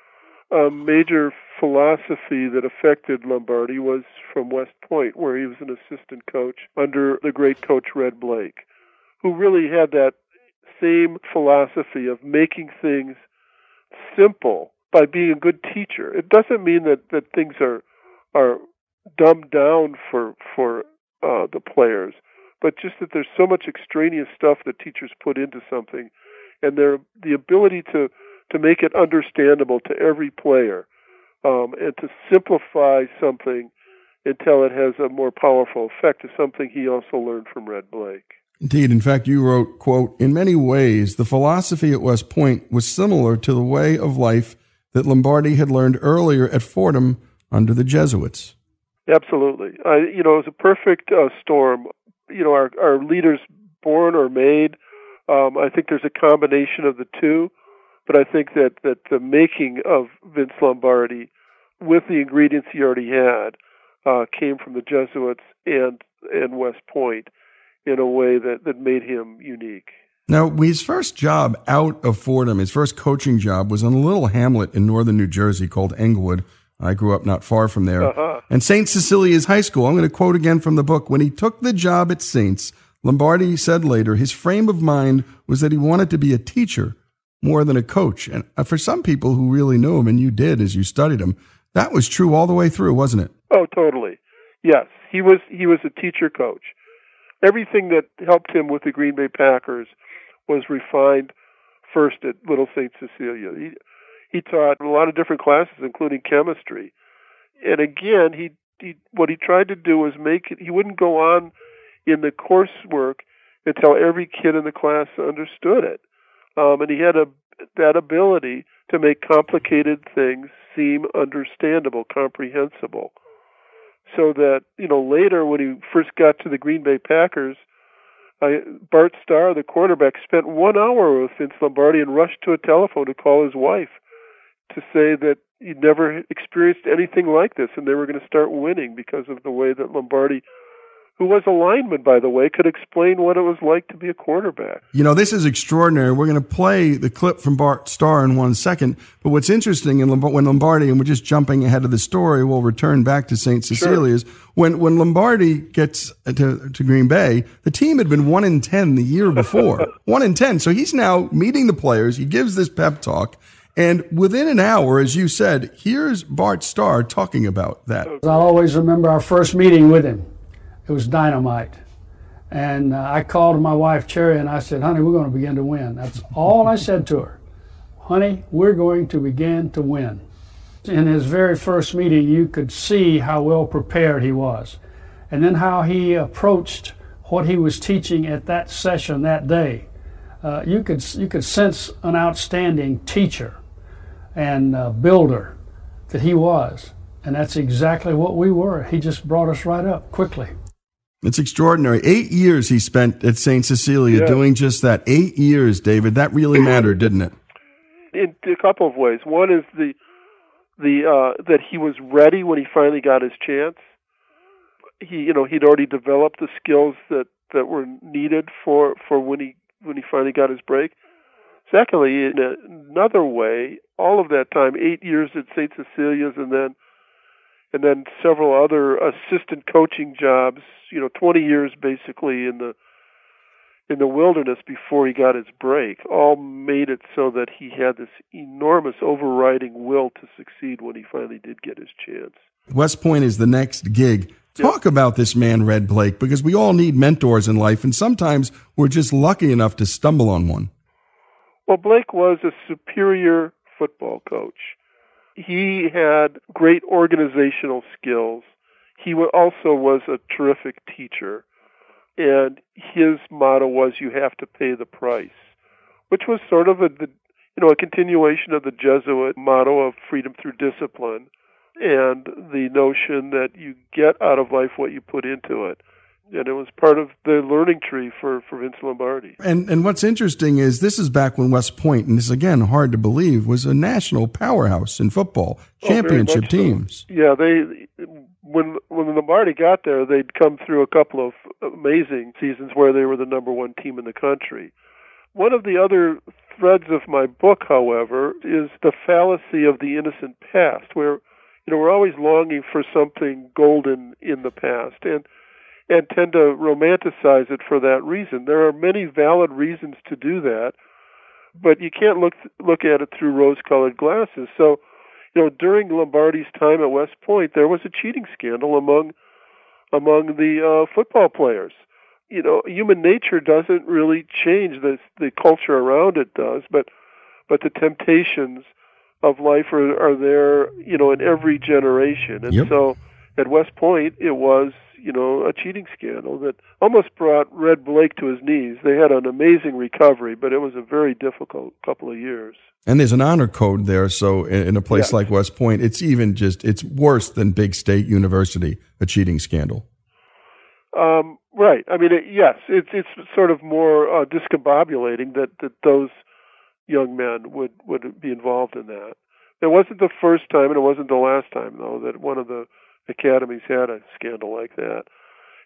um, major philosophy that affected Lombardi was from West Point, where he was an assistant coach under the great coach Red Blaik, who really had that same philosophy of making things simple by being a good teacher. It doesn't mean that, that things are are dumbed down for for uh, the players, but just that there's so much extraneous stuff that teachers put into something and their the ability to to make it understandable to every player um, and to simplify something until it has a more powerful effect is something he also learned from Red Blaik. Indeed. In fact, you wrote, quote, in many ways, the philosophy at West Point was similar to the way of life that Lombardi had learned earlier at Fordham under the Jesuits. Absolutely. You know, it was a perfect uh, storm. You know, our, our leaders born or made um, I think there's a combination of the two, but I think that that the making of Vince Lombardi, with the ingredients he already had, uh, came from the Jesuits and and West Point in a way that that made him unique. Now, his first job out of Fordham, his first coaching job, was in a little hamlet in northern New Jersey called Englewood. I grew up not far from there. Uh-huh. And St. Cecilia's High School. I'm going to quote again from the book. When he took the job at Saints, Lombardi said later his frame of mind was that he wanted to be a teacher more than a coach. And uh, for some people who really knew him, and you did as you studied him, that was true all the way through, wasn't it? Oh, totally. Yes, he was. He was a teacher coach. Everything that helped him with the Green Bay Packers was refined first at Little Saint Cecilia. He he taught a lot of different classes, including chemistry. And again, he, he what he tried to do was make it. He wouldn't go on in the coursework until every kid in the class understood it. Um, and he had a, that ability to make complicated things seem understandable, comprehensible. So that, you know, later when he first got to the Green Bay Packers, I, Bart Starr, the quarterback, spent one hour with Vince Lombardi and rushed to a telephone to call his wife to say that he'd never experienced anything like this and they were going to start winning because of the way that Lombardi who was a lineman, by the way, could explain what it was like to be a quarterback. You know, this is extraordinary. We're going to play the clip from Bart Starr in one second. But what's interesting, in when Lombardi, and we're just jumping ahead of the story, we'll return back to St. Cecilia's. Sure. When, when Lombardi gets uh, to, to Green Bay, the team had been 1 in 10 the year before. [laughs] 1 in 10. So he's now meeting the players. He gives this pep talk. And within an hour, as you said, here's Bart Starr talking about that. I'll always remember our first meeting with him it was dynamite. And uh, I called my wife, Cherry, and I said, honey, we're going to begin to win. That's all I said to her. Honey, we're going to begin to win. In his very first meeting, you could see how well prepared he was. And then how he approached what he was teaching at that session that day. Uh, you, could, you could sense an outstanding teacher and uh, builder that he was. And that's exactly what we were. He just brought us right up quickly. It's extraordinary. Eight years he spent at St. Cecilia yeah. doing just that. Eight years, David. That really mattered, didn't it? In a couple of ways. One is the the uh, that he was ready when he finally got his chance. He, you know, he'd already developed the skills that that were needed for for when he when he finally got his break. Secondly, in another way, all of that time, eight years at St. Cecilia's, and then and then several other assistant coaching jobs. You know, 20 years basically in the in the wilderness before he got his break all made it so that he had this enormous overriding will to succeed when he finally did get his chance. West Point is the next gig. Talk about this man, Red Blaik, because we all need mentors in life, and sometimes we're just lucky enough to stumble on one. Well, Blaik was a superior football coach. He had great organizational skills. He also was a terrific teacher and his motto was "You have to pay the price," which was sort of a you know a continuation of the Jesuit motto of freedom through discipline, and the notion that you get out of life what you put into it. And it was part of the learning tree for, for Vince Lombardi. And and what's interesting is this is back when West Point, and this is again hard to believe, was a national powerhouse in football, oh, championship teams. So. Yeah, they when when Lombardi got there, they'd come through a couple of amazing seasons where they were the number one team in the country. One of the other threads of my book, however, is the fallacy of the innocent past, where you know we're always longing for something golden in the past, and and tend to romanticize it for that reason. There are many valid reasons to do that, but you can't look look at it through rose-colored glasses. So you know, during Lombardi's time at West Point, there was a cheating scandal among among the uh, football players. You know, human nature doesn't really change. The the culture around it does, but but the temptations of life are, are there. You know, in every generation, and yep. so at West Point, it was you know, a cheating scandal that almost brought Red Blaik to his knees. They had an amazing recovery, but it was a very difficult couple of years. And there's an honor code there, so in a place yes. like West Point, it's even just it's worse than Big State University, a cheating scandal. Um, right. I mean, it, yes, it's it's sort of more uh, discombobulating that that those young men would would be involved in that. It wasn't the first time, and it wasn't the last time, though, that one of the academies had a scandal like that.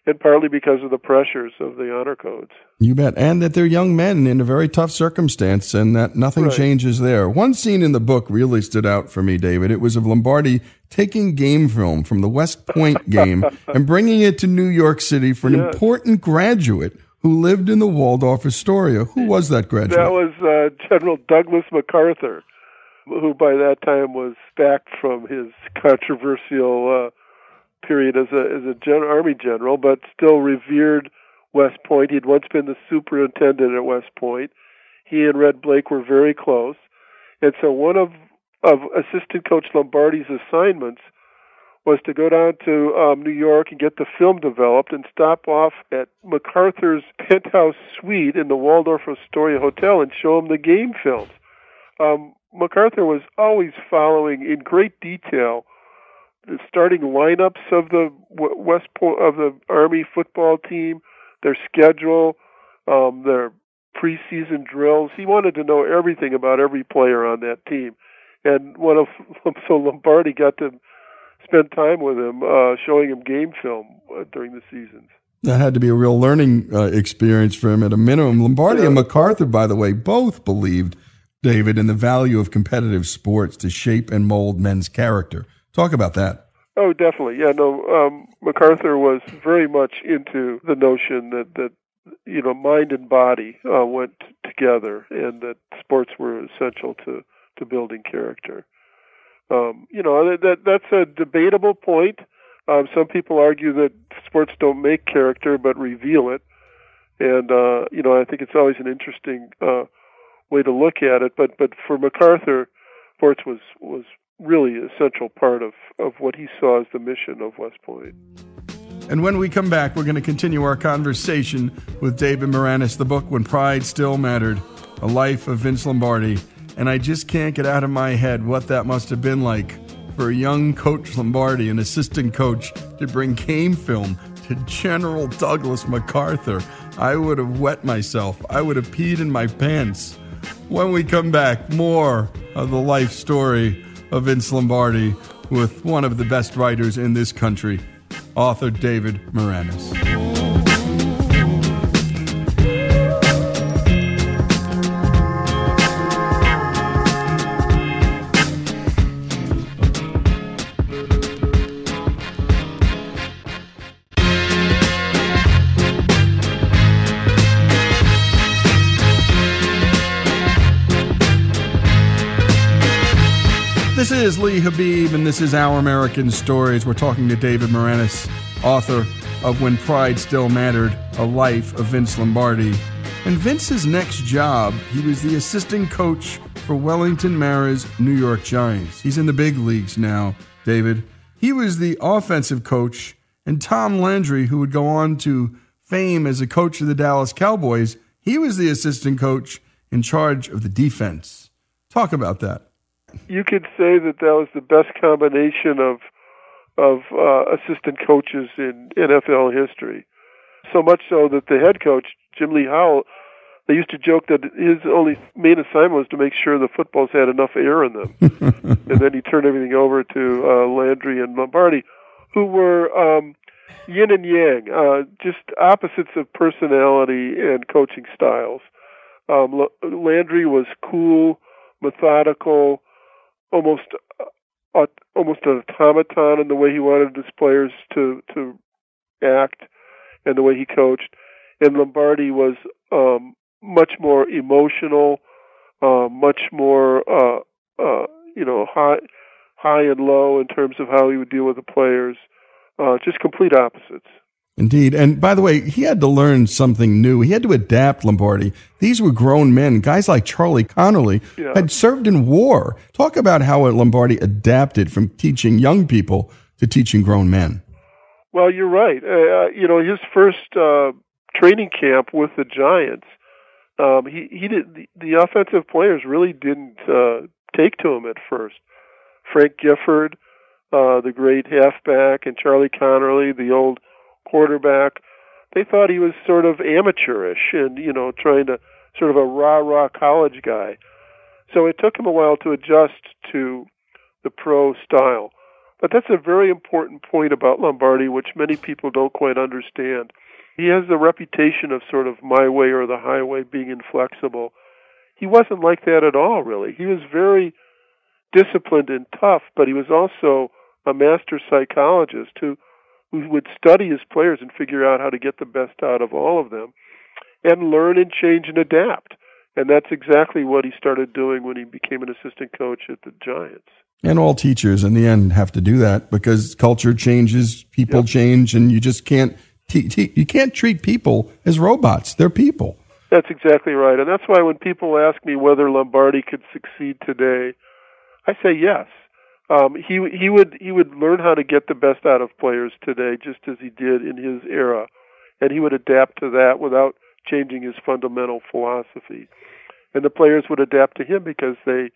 And partly because of the pressures of the honor codes. You bet. And that they're young men in a very tough circumstance and that nothing right. changes there. One scene in the book really stood out for me, David. It was of Lombardi taking game film from the West Point [laughs] game and bringing it to New York City for an yes. important graduate who lived in the Waldorf Astoria. Who was that graduate? That was uh, General Douglas MacArthur, who by that time was back from his controversial uh, period as a as a gen, army general, but still revered West Point. He'd once been the superintendent at West Point. He and Red Blaik were very close, and so one of of assistant coach Lombardi's assignments was to go down to um, New York and get the film developed and stop off at MacArthur's penthouse suite in the Waldorf Astoria Hotel and show him the game films. Um, MacArthur was always following in great detail starting lineups of the West of the Army football team, their schedule, um, their preseason drills. He wanted to know everything about every player on that team, and one [laughs] of so Lombardi got to spend time with him, uh, showing him game film uh, during the seasons. That had to be a real learning uh, experience for him at a minimum. Lombardi yeah. and MacArthur, by the way, both believed, David, in the value of competitive sports to shape and mold men's character. Talk about that. Oh, definitely. Yeah, no. Um, MacArthur was very much into the notion that that you know mind and body uh, went together, and that sports were essential to to building character. Um, you know that, that that's a debatable point. Um, some people argue that sports don't make character but reveal it, and uh, you know I think it's always an interesting uh, way to look at it. But but for MacArthur, sports was was really essential part of, of what he saw as the mission of West Point. And when we come back, we're going to continue our conversation with David Maraniss, the book When Pride Still Mattered, A Life of Vince Lombardi. And I just can't get out of my head what that must have been like for a young coach Lombardi, an assistant coach, to bring game film to General Douglas MacArthur. I would have wet myself. I would have peed in my pants. When we come back, more of the life story of Vince Lombardi with one of the best writers in this country, author David Maraniss. Is Lee Habeeb, and this is Our American Stories. We're talking to David Maraniss, author of When Pride Still Mattered A Life of Vince Lombardi. And Vince's next job, he was the assistant coach for Wellington Mara's New York Giants. He's in the big leagues now, David. He was the offensive coach, and Tom Landry, who would go on to fame as a coach of the Dallas Cowboys, he was the assistant coach in charge of the defense. Talk about that you could say that that was the best combination of of uh, assistant coaches in NFL history. So much so that the head coach Jim Lee Howell, they used to joke that his only main assignment was to make sure the footballs had enough air in them, [laughs] and then he turned everything over to uh, Landry and Lombardi, who were um, yin and yang, uh, just opposites of personality and coaching styles. Um, Landry was cool, methodical, almost uh, almost an automaton in the way he wanted his players to to act and the way he coached. And Lombardi was um, much more emotional, uh, much more uh, uh, you know high high and low in terms of how he would deal with the players. Uh, just complete opposites. Indeed. And by the way, he had to learn something new. He had to adapt Lombardi. These were grown men. Guys like Charlie Conerly yeah. had served in war. Talk about how Lombardi adapted from teaching young people to teaching grown men. Well, you're right. Uh, uh, you know, his first uh, training camp with the Giants, um, he he did the, the offensive players really didn't uh, take to him at first. Frank Gifford, uh, the great halfback, and Charlie Conerly, the old quarterback. They thought he was sort of amateurish and, you know, trying to sort of a rah rah college guy. So it took him a while to adjust to the pro style. But that's a very important point about Lombardi, which many people don't quite understand. He has the reputation of sort of my way or the highway being inflexible. He wasn't like that at all, really. He was very disciplined and tough, but he was also a master psychologist who who would study his players and figure out how to get the best out of all of them and learn and change and adapt. And that's exactly what he started doing when he became an assistant coach at the Giants. And all teachers in the end have to do that because culture changes, people yep. change, and you just can't te- te- you can't treat people as robots. They're people. That's exactly right. And that's why when people ask me whether Lombardi could succeed today, I say yes um, he he would he would learn how to get the best out of players today, just as he did in his era, and he would adapt to that without changing his fundamental philosophy. And the players would adapt to him because they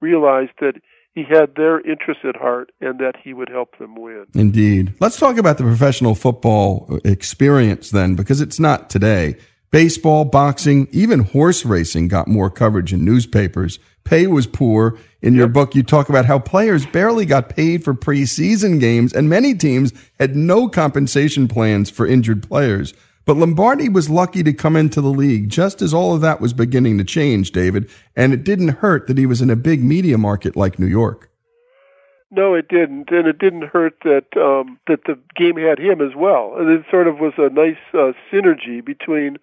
realized that he had their interests at heart and that he would help them win. Indeed. Let's talk about the professional football experience then, because it's not today. Baseball, boxing, even horse racing got more coverage in newspapers. Pay was poor. In your book, you talk about how players barely got paid for preseason games, and many teams had no compensation plans for injured players. But Lombardi was lucky to come into the league just as all of that was beginning to change, David, and it didn't hurt that he was in a big media market like New York. No, it didn't, and it didn't hurt that um, that the game had him as well. And it sort of was a nice uh, synergy between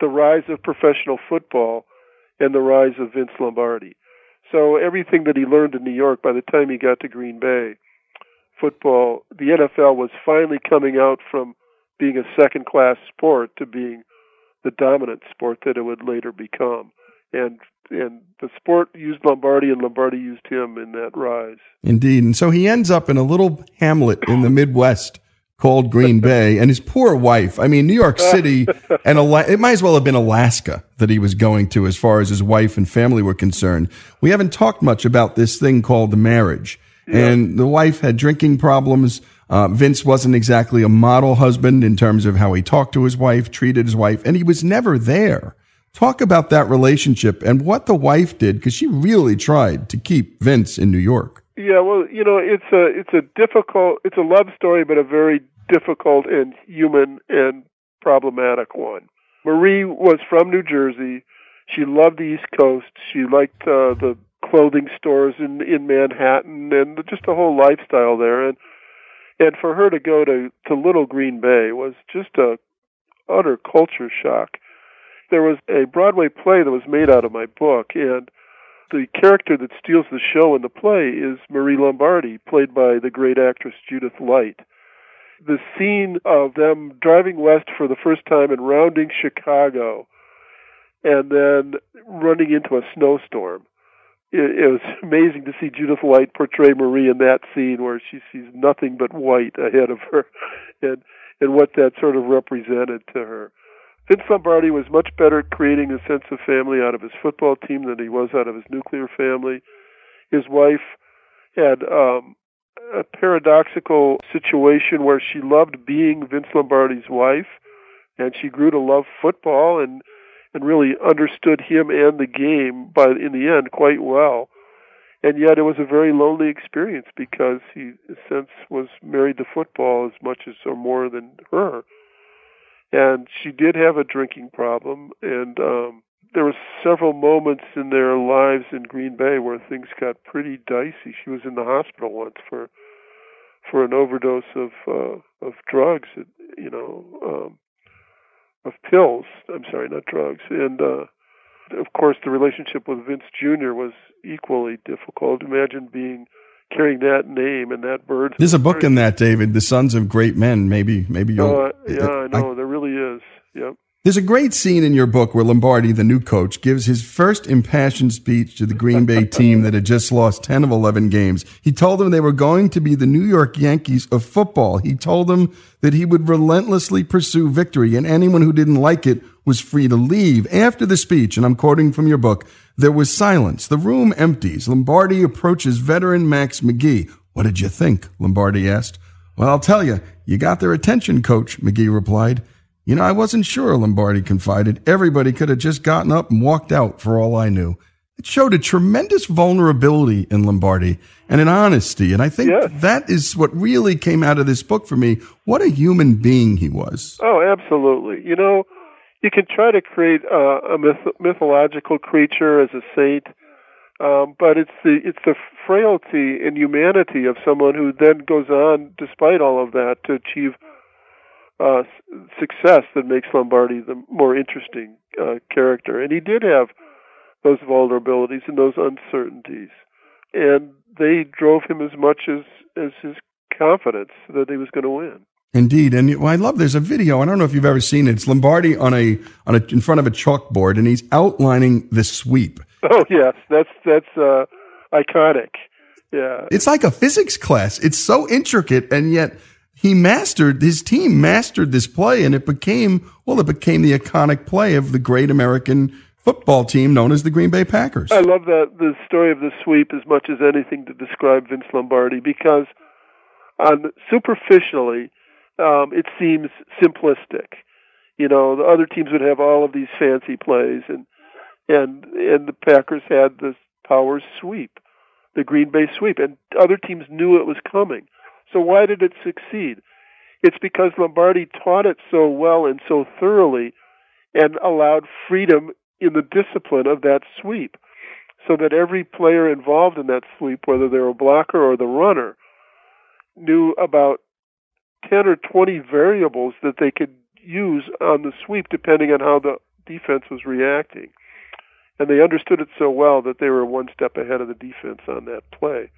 the rise of professional football and the rise of Vince Lombardi. So everything that he learned in New York, by the time he got to Green Bay, football, the NFL was finally coming out from being a second class sport to being the dominant sport that it would later become. And and the sport used Lombardi and Lombardi used him in that rise. Indeed. And so he ends up in a little hamlet in the Midwest called Green [laughs] Bay, and his poor wife. I mean, New York [laughs] City and Ala- it might as well have been Alaska that he was going to, as far as his wife and family were concerned. We haven't talked much about this thing called the marriage, yeah. and the wife had drinking problems. Uh, Vince wasn't exactly a model husband in terms of how he talked to his wife, treated his wife, and he was never there. Talk about that relationship and what the wife did, because she really tried to keep Vince in New York. Yeah, well, you know, it's a it's a difficult, it's a love story, but a very difficult and human and problematic one. Marie was from New Jersey. She loved the East Coast. She liked uh, the clothing stores in in Manhattan and just the whole lifestyle there. And and for her to go to to Little Green Bay was just a utter culture shock. There was a Broadway play that was made out of my book, and the character that steals the show in the play is Marie Lombardi, played by the great actress Judith Light. The scene of them driving west for the first time and rounding Chicago and then running into a snowstorm. It, it was [laughs] amazing to see Judith Light portray Marie in that scene where she sees nothing but white ahead of her [laughs] and and what that sort of represented to her. Vince Lombardi was much better at creating a sense of family out of his football team than he was out of his nuclear family. His wife had um, a paradoxical situation where she loved being Vince Lombardi's wife, and she grew to love football and and really understood him and the game, but in the end, quite well. And yet, it was a very lonely experience because he, in a sense, was married to football as much as or more than her and she did have a drinking problem and um there were several moments in their lives in Green Bay where things got pretty dicey. She was in the hospital once for for an overdose of uh of drugs, you know, um of pills. I'm sorry, not drugs. And uh of course the relationship with Vince Jr. was equally difficult. Imagine being carrying that name and that burden. There's a book in that, David, The Sons of Great Men. Maybe, maybe you'll. Uh, yeah, I know. I, there really is. Yep. There's a great scene in your book where Lombardi, the new coach, gives his first impassioned speech to the Green Bay [laughs] team that had just lost 10 of 11 games. He told them they were going to be the New York Yankees of football. He told them that he would relentlessly pursue victory and anyone who didn't like it was free to leave. After the speech, and I'm quoting from your book, there was silence. The room empties. Lombardi approaches veteran Max McGee. What did you think? Lombardi asked. Well, I'll tell you, you got their attention, coach, McGee replied. You know, I wasn't sure, Lombardi confided. Everybody could have just gotten up and walked out for all I knew. It showed a tremendous vulnerability in Lombardi and an honesty. And I think yes. that is what really came out of this book for me. What a human being he was. Oh, absolutely. You know, you can try to create uh, a myth- mythological creature as a saint, um, but it's the it's the frailty and humanity of someone who then goes on, despite all of that, to achieve uh, success that makes Lombardi the more interesting uh, character. And he did have those vulnerabilities and those uncertainties, and they drove him as much as as his confidence that he was going to win. Indeed, and I love. There's a video. I don't know if you've ever seen it. It's Lombardi on a on a in front of a chalkboard, and he's outlining the sweep. [laughs] Oh yes, that's that's uh, iconic. Yeah, it's like a physics class. It's so intricate, and yet he mastered his team mastered this play, and it became well, it became the iconic play of the great American football team known as the Green Bay Packers. I love that the story of the sweep as much as anything to describe Vince Lombardi because, on superficially um, it seems simplistic. You know, the other teams would have all of these fancy plays, and and and the Packers had the power sweep, the Green Bay sweep, and other teams knew it was coming. So why did it succeed? It's because Lombardi taught it so well and so thoroughly, and allowed freedom in the discipline of that sweep, so that every player involved in that sweep, whether they're a blocker or the runner, knew about 10 or 20 variables that they could use on the sweep depending on how the defense was reacting. And they understood it so well that they were one step ahead of the defense on that play.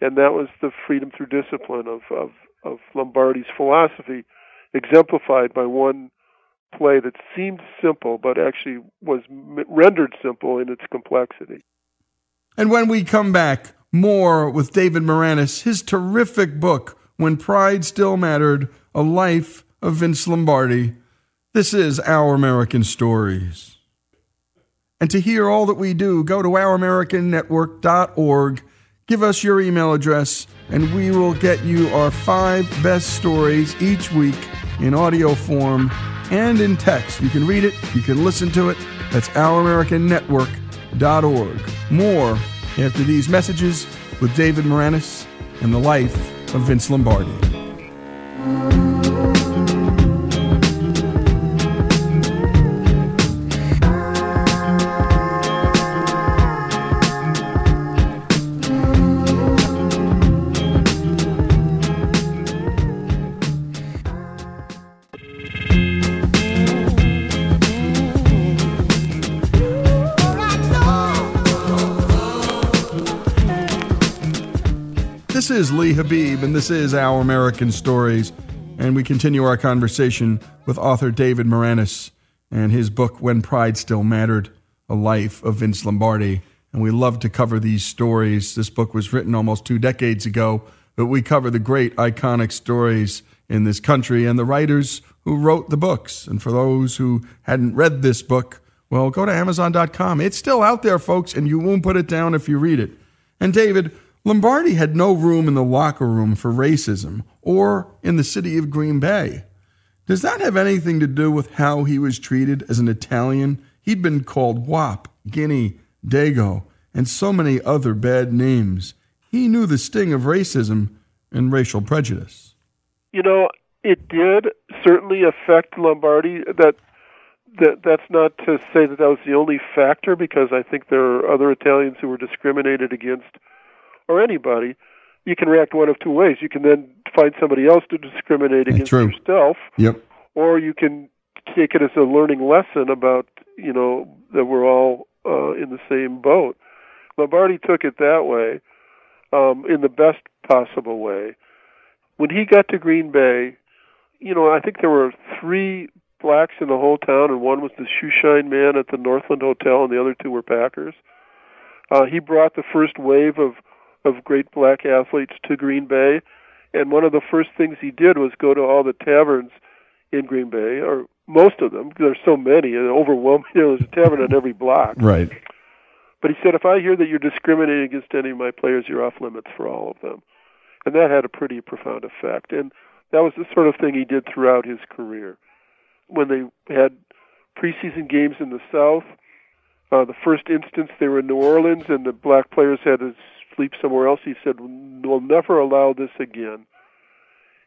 And that was the freedom through discipline of, of, of Lombardi's philosophy, exemplified by one play that seemed simple but actually was rendered simple in its complexity. And when we come back, more with David Maraniss, his terrific book, when Pride Still Mattered, A Life of Vince Lombardi. This is Our American Stories. And to hear all that we do, go to ouramericannetwork.org, give us your email address, and we will get you our five best stories each week in audio form and in text. You can read it, you can listen to it. That's ouramericannetwork.org. More after these messages with David Maraniss and the life of Vince Lombardi. Is Lee Habeeb, and this is Our American Stories. And we continue our conversation with author David Maraniss and his book, When Pride Still Mattered A Life of Vince Lombardi. And we love to cover these stories. This book was written almost two decades ago, but we cover the great iconic stories in this country and the writers who wrote the books. And for those who hadn't read this book, well, go to Amazon.com. It's still out there, folks, and you won't put it down if you read it. And David, Lombardi had no room in the locker room for racism or in the city of Green Bay. Does that have anything to do with how he was treated as an Italian? He'd been called Wop, Guinea, Dago, and so many other bad names. He knew the sting of racism and racial prejudice. You know, it did certainly affect Lombardi. That that that's not to say that that was the only factor, because I think there are other Italians who were discriminated against, or anybody. You can react one of two ways. You can then find somebody else to discriminate against True. yourself, Yep. or you can take it as a learning lesson about you know that we're all uh, in the same boat. Lombardi took it that way, um, in the best possible way. When he got to Green Bay, you know, I think there were three blacks in the whole town, and one was the shoeshine man at the Northland Hotel, and the other two were Packers. Uh, he brought the first wave of of great black athletes to Green Bay, and one of the first things he did was go to all the taverns in Green Bay, or most of them. There's so many, and overwhelming. [laughs] You know, there's a tavern on every block. Right. But he said, if I hear that you're discriminating against any of my players, you're off limits for all of them. And that had a pretty profound effect. And that was the sort of thing he did throughout his career. When they had preseason games in the South, uh, the first instance they were in New Orleans and the black players had to sleep somewhere else, he said, we'll never allow this again.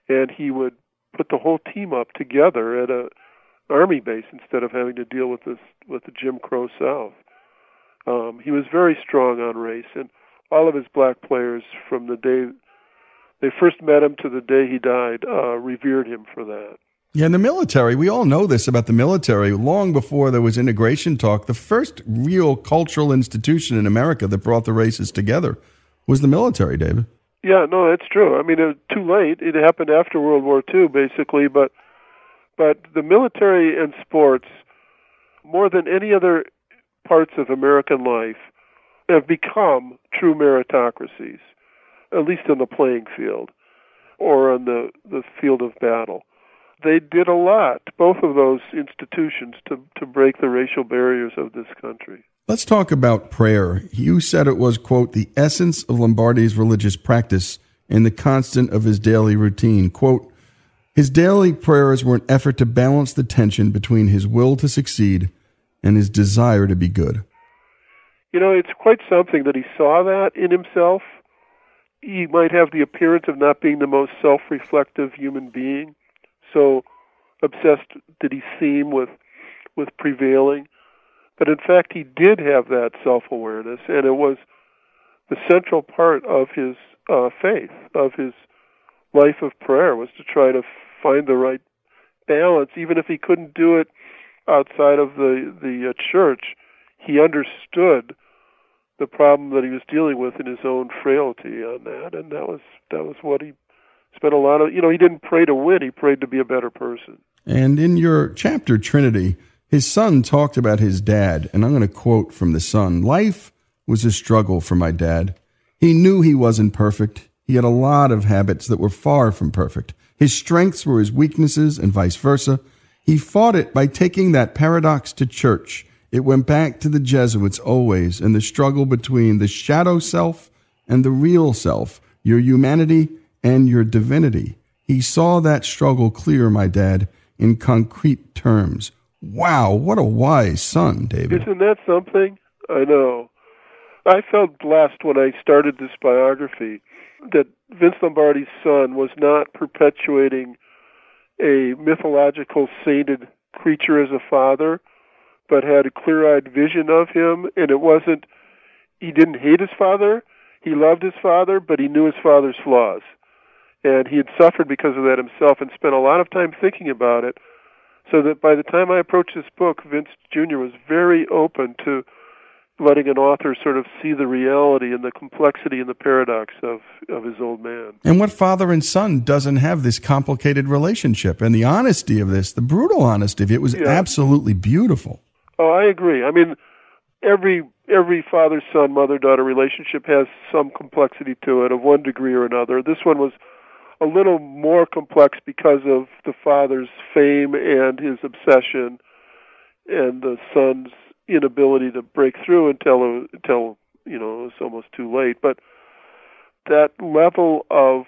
And he would put the whole team up together at a army base instead of having to deal with this with the Jim Crow South. Um, he was very strong on race, and all of his black players from the day they first met him to the day he died uh, revered him for that. Yeah, in the military, we all know this about the military. Long before there was integration talk, the first real cultural institution in America that brought the races together was the military, David. Yeah, no, that's true. I mean, it was too late. It happened after World War II, basically, but but the military and sports, more than any other parts of American life, have become true meritocracies, at least on the playing field or on the the field of battle. They did a lot, both of those institutions, to to break the racial barriers of this country. Let's talk about prayer. You said it was, quote, the essence of Lombardi's religious practice and the constant of his daily routine. Quote, his daily prayers were an effort to balance the tension between his will to succeed and his desire to be good. You know, it's quite something that he saw that in himself. He might have the appearance of not being the most self reflective human being. So obsessed did he seem with with prevailing. But in fact, he did have that self awareness, and it was the central part of his uh, faith, of his life of prayer, was to try to find the right balance, even if he couldn't do it outside of the the uh, church. He understood the problem that he was dealing with in his own frailty on that, and that was that was what he spent a lot of. You know, he didn't pray to win; he prayed to be a better person. And in your chapter, Trinity, his son talked about his dad, and I'm going to quote from the son Life was a struggle for my dad. He knew he wasn't perfect. He had a lot of habits that were far from perfect. His strengths were his weaknesses, and vice versa. He fought it by taking that paradox to church. It went back to the Jesuits always, and the struggle between the shadow self and the real self, your humanity and your divinity. He saw that struggle clear, my dad, in concrete terms. Wow, what a wise son, David. Isn't that something? I know. I felt blessed when I started this biography that Vince Lombardi's son was not perpetuating a mythological sainted creature as a father, but had a clear eyed vision of him. And it wasn't, he didn't hate his father, he loved his father, but he knew his father's flaws. And he had suffered because of that himself and spent a lot of time thinking about it. So that by the time I approached this book, Vince Jr. was very open to letting an author sort of see the reality and the complexity and the paradox of, of his old man. And what father and son doesn't have this complicated relationship and the honesty of this, the brutal honesty of it was Yeah. absolutely beautiful. Oh, I agree. I mean, every every father son mother daughter relationship has some complexity to it of one degree or another. This one was a little more complex because of the father's fame and his obsession, and the son's inability to break through until until you know it was almost too late. But that level of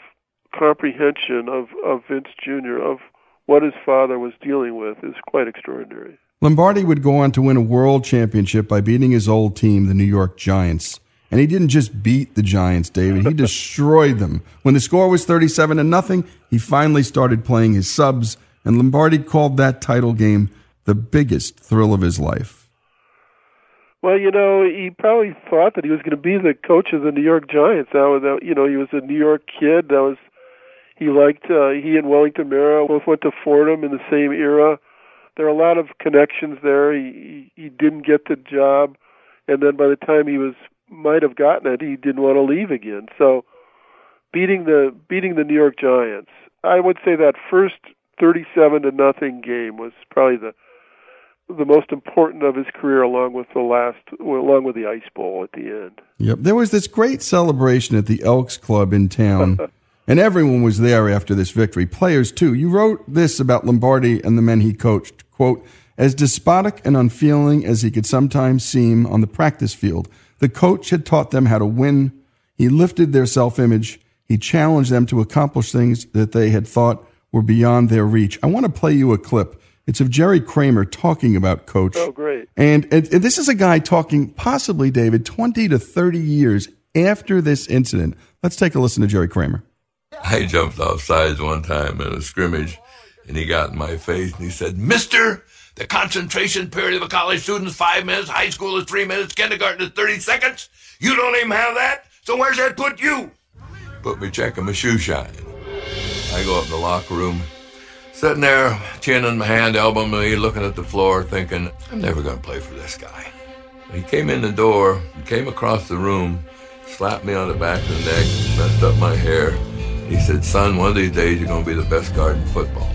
comprehension of of Vince Jr. of what his father was dealing with is quite extraordinary. Lombardi would go on to win a world championship by beating his old team, the New York Giants. And he didn't just beat the Giants, David. He [laughs] destroyed them. When the score was 37 to nothing, he finally started playing his subs, and Lombardi called that title game the biggest thrill of his life. Well, you know, he probably thought that he was going to be the coach of the New York Giants. That was, you know, he was a New York kid. That was, he liked. Uh, he and Wellington Mara both went to Fordham in the same era. There are a lot of connections there. He he, he didn't get the job, and then by the time he was might have gotten it, he didn't want to leave again. So, beating the beating the New York Giants, I would say that first thirty-seven to nothing game was probably the the most important of his career, along with the last, along with the Ice Bowl at the end. Yep. There was this great celebration at the Elks Club in town, [laughs] and everyone was there after this victory. Players, too. You wrote this about Lombardi and the men he coached. Quote, as despotic and unfeeling as he could sometimes seem on the practice field, the coach had taught them how to win. He lifted their self image. He challenged them to accomplish things that they had thought were beyond their reach. I want to play you a clip. It's of Jerry Kramer talking about Coach. Oh, great. And, and, and this is a guy talking, possibly, David, 20 to 30 years after this incident. Let's take a listen to Jerry Kramer. I jumped off sides one time in a scrimmage, and he got in my face and he said, Mister, the concentration period of a college student is five minutes, high school is three minutes, kindergarten is 30 seconds. You don't even have that? So where's that put you? Put me checking my shoe shine. I go up in the locker room, sitting there, chin in my hand, elbow me, looking at the floor, thinking, I'm never going to play for this guy. He came in the door, came across the room, slapped me on the back of the neck, messed up my hair. He said, son, one of these days you're going to be the best guard in football.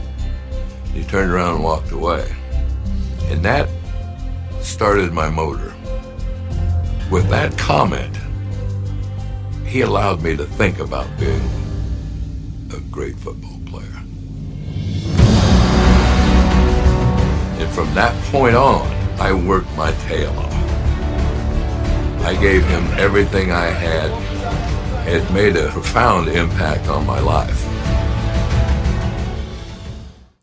He turned around and walked away. And that started my motor. With that comment, he allowed me to think about being a great football player. And from that point on, I worked my tail off. I gave him everything I had. It made a profound impact on my life.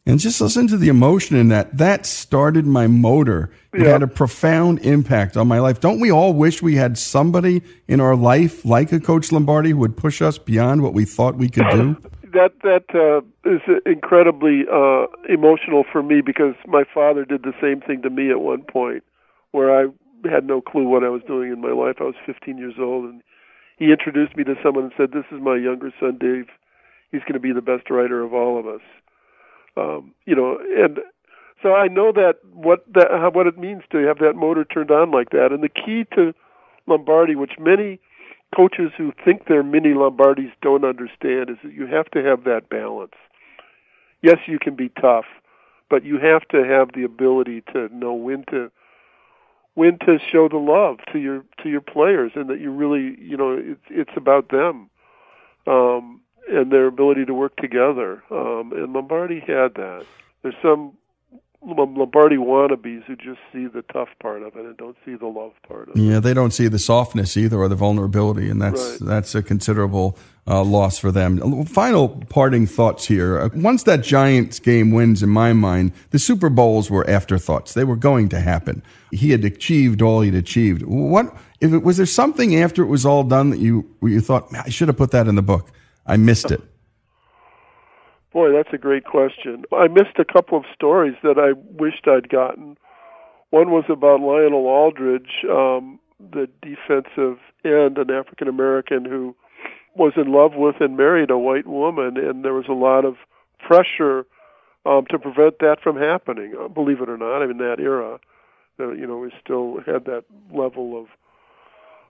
And just listen to the emotion in that. That started my motor. It Yeah. had a profound impact on my life. Don't we all wish we had somebody in our life like a Coach Lombardi who would push us beyond what we thought we could do? [coughs] That that uh, is incredibly uh, emotional for me because my father did the same thing to me at one point, where I had no clue what I was doing in my life. I was 15 years old, and he introduced me to someone and said, "This is my younger son, Dave. He's going to be the best writer of all of us." Um, you know, and so I know that what that what it means to have that motor turned on like that. And the key to Lombardi, which many coaches who think they're mini Lombardis don't understand, is that you have to have that balance. Yes, you can be tough, but you have to have the ability to know when to when to show the love to your to your players, and that you really, you know, it's it's about them. Um, and their ability to work together. Um, and Lombardi had that. There's some Lombardi wannabes who just see the tough part of it and don't see the love part of it. Yeah, they don't see the softness either or the vulnerability, and that's Right. that's a considerable uh, loss for them. Final parting thoughts here. Uh, Once that Giants game wins, in my mind, the Super Bowls were afterthoughts. They were going to happen. He had achieved all he'd achieved. What if it was there something after it was all done that you you thought I should have put that in the book? I missed it. Boy, that's a great question. I missed a couple of stories that I wished I'd gotten. One was about Lionel Aldridge, um, the defensive end, an African American who was in love with and married a white woman, and there was a lot of pressure um, to prevent that from happening. Believe it or not, in that era, uh, you know, we still had that level of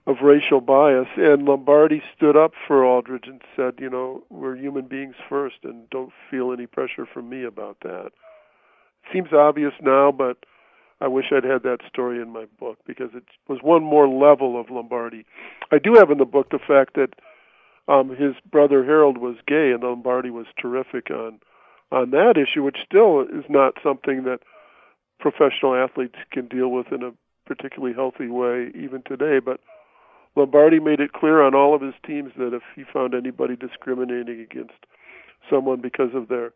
of racial bias. And Lombardi stood up for Aldridge and said, you know, we're human beings first, and don't feel any pressure from me about that. Seems obvious now, but I wish I'd had that story in my book because it was one more level of Lombardi. I do have in the book the fact that um, his brother Harold was gay, and Lombardi was terrific on on that issue, which still is not something that professional athletes can deal with in a particularly healthy way even today. But Lombardi made it clear on all of his teams that if he found anybody discriminating against someone because of their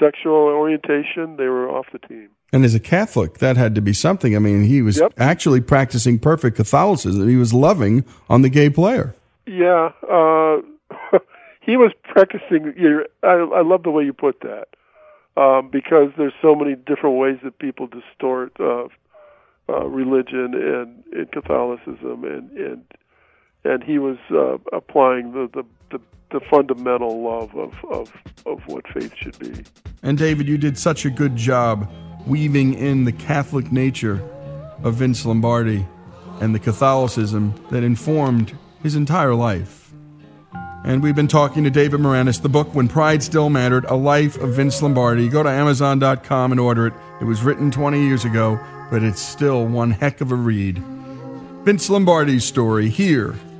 sexual orientation, they were off the team. And as a Catholic, that had to be something. I mean, he was Yep. actually practicing perfect Catholicism. He was loving on the gay player. Yeah, uh, [laughs] he was practicing. you I, I love the way you put that um, because there's so many different ways that people distort uh, uh, religion and, and Catholicism, and and and he was uh, applying the, the the the fundamental love of, of of what faith should be. And David, you did such a good job weaving in the Catholic nature of Vince Lombardi and the Catholicism that informed his entire life. And we've been talking to David Maraniss, the book When Pride Still Mattered, A Life of Vince Lombardi. Go to Amazon.com and order it. It was written 20 years ago, but it's still one heck of a read. Vince Lombardi's story here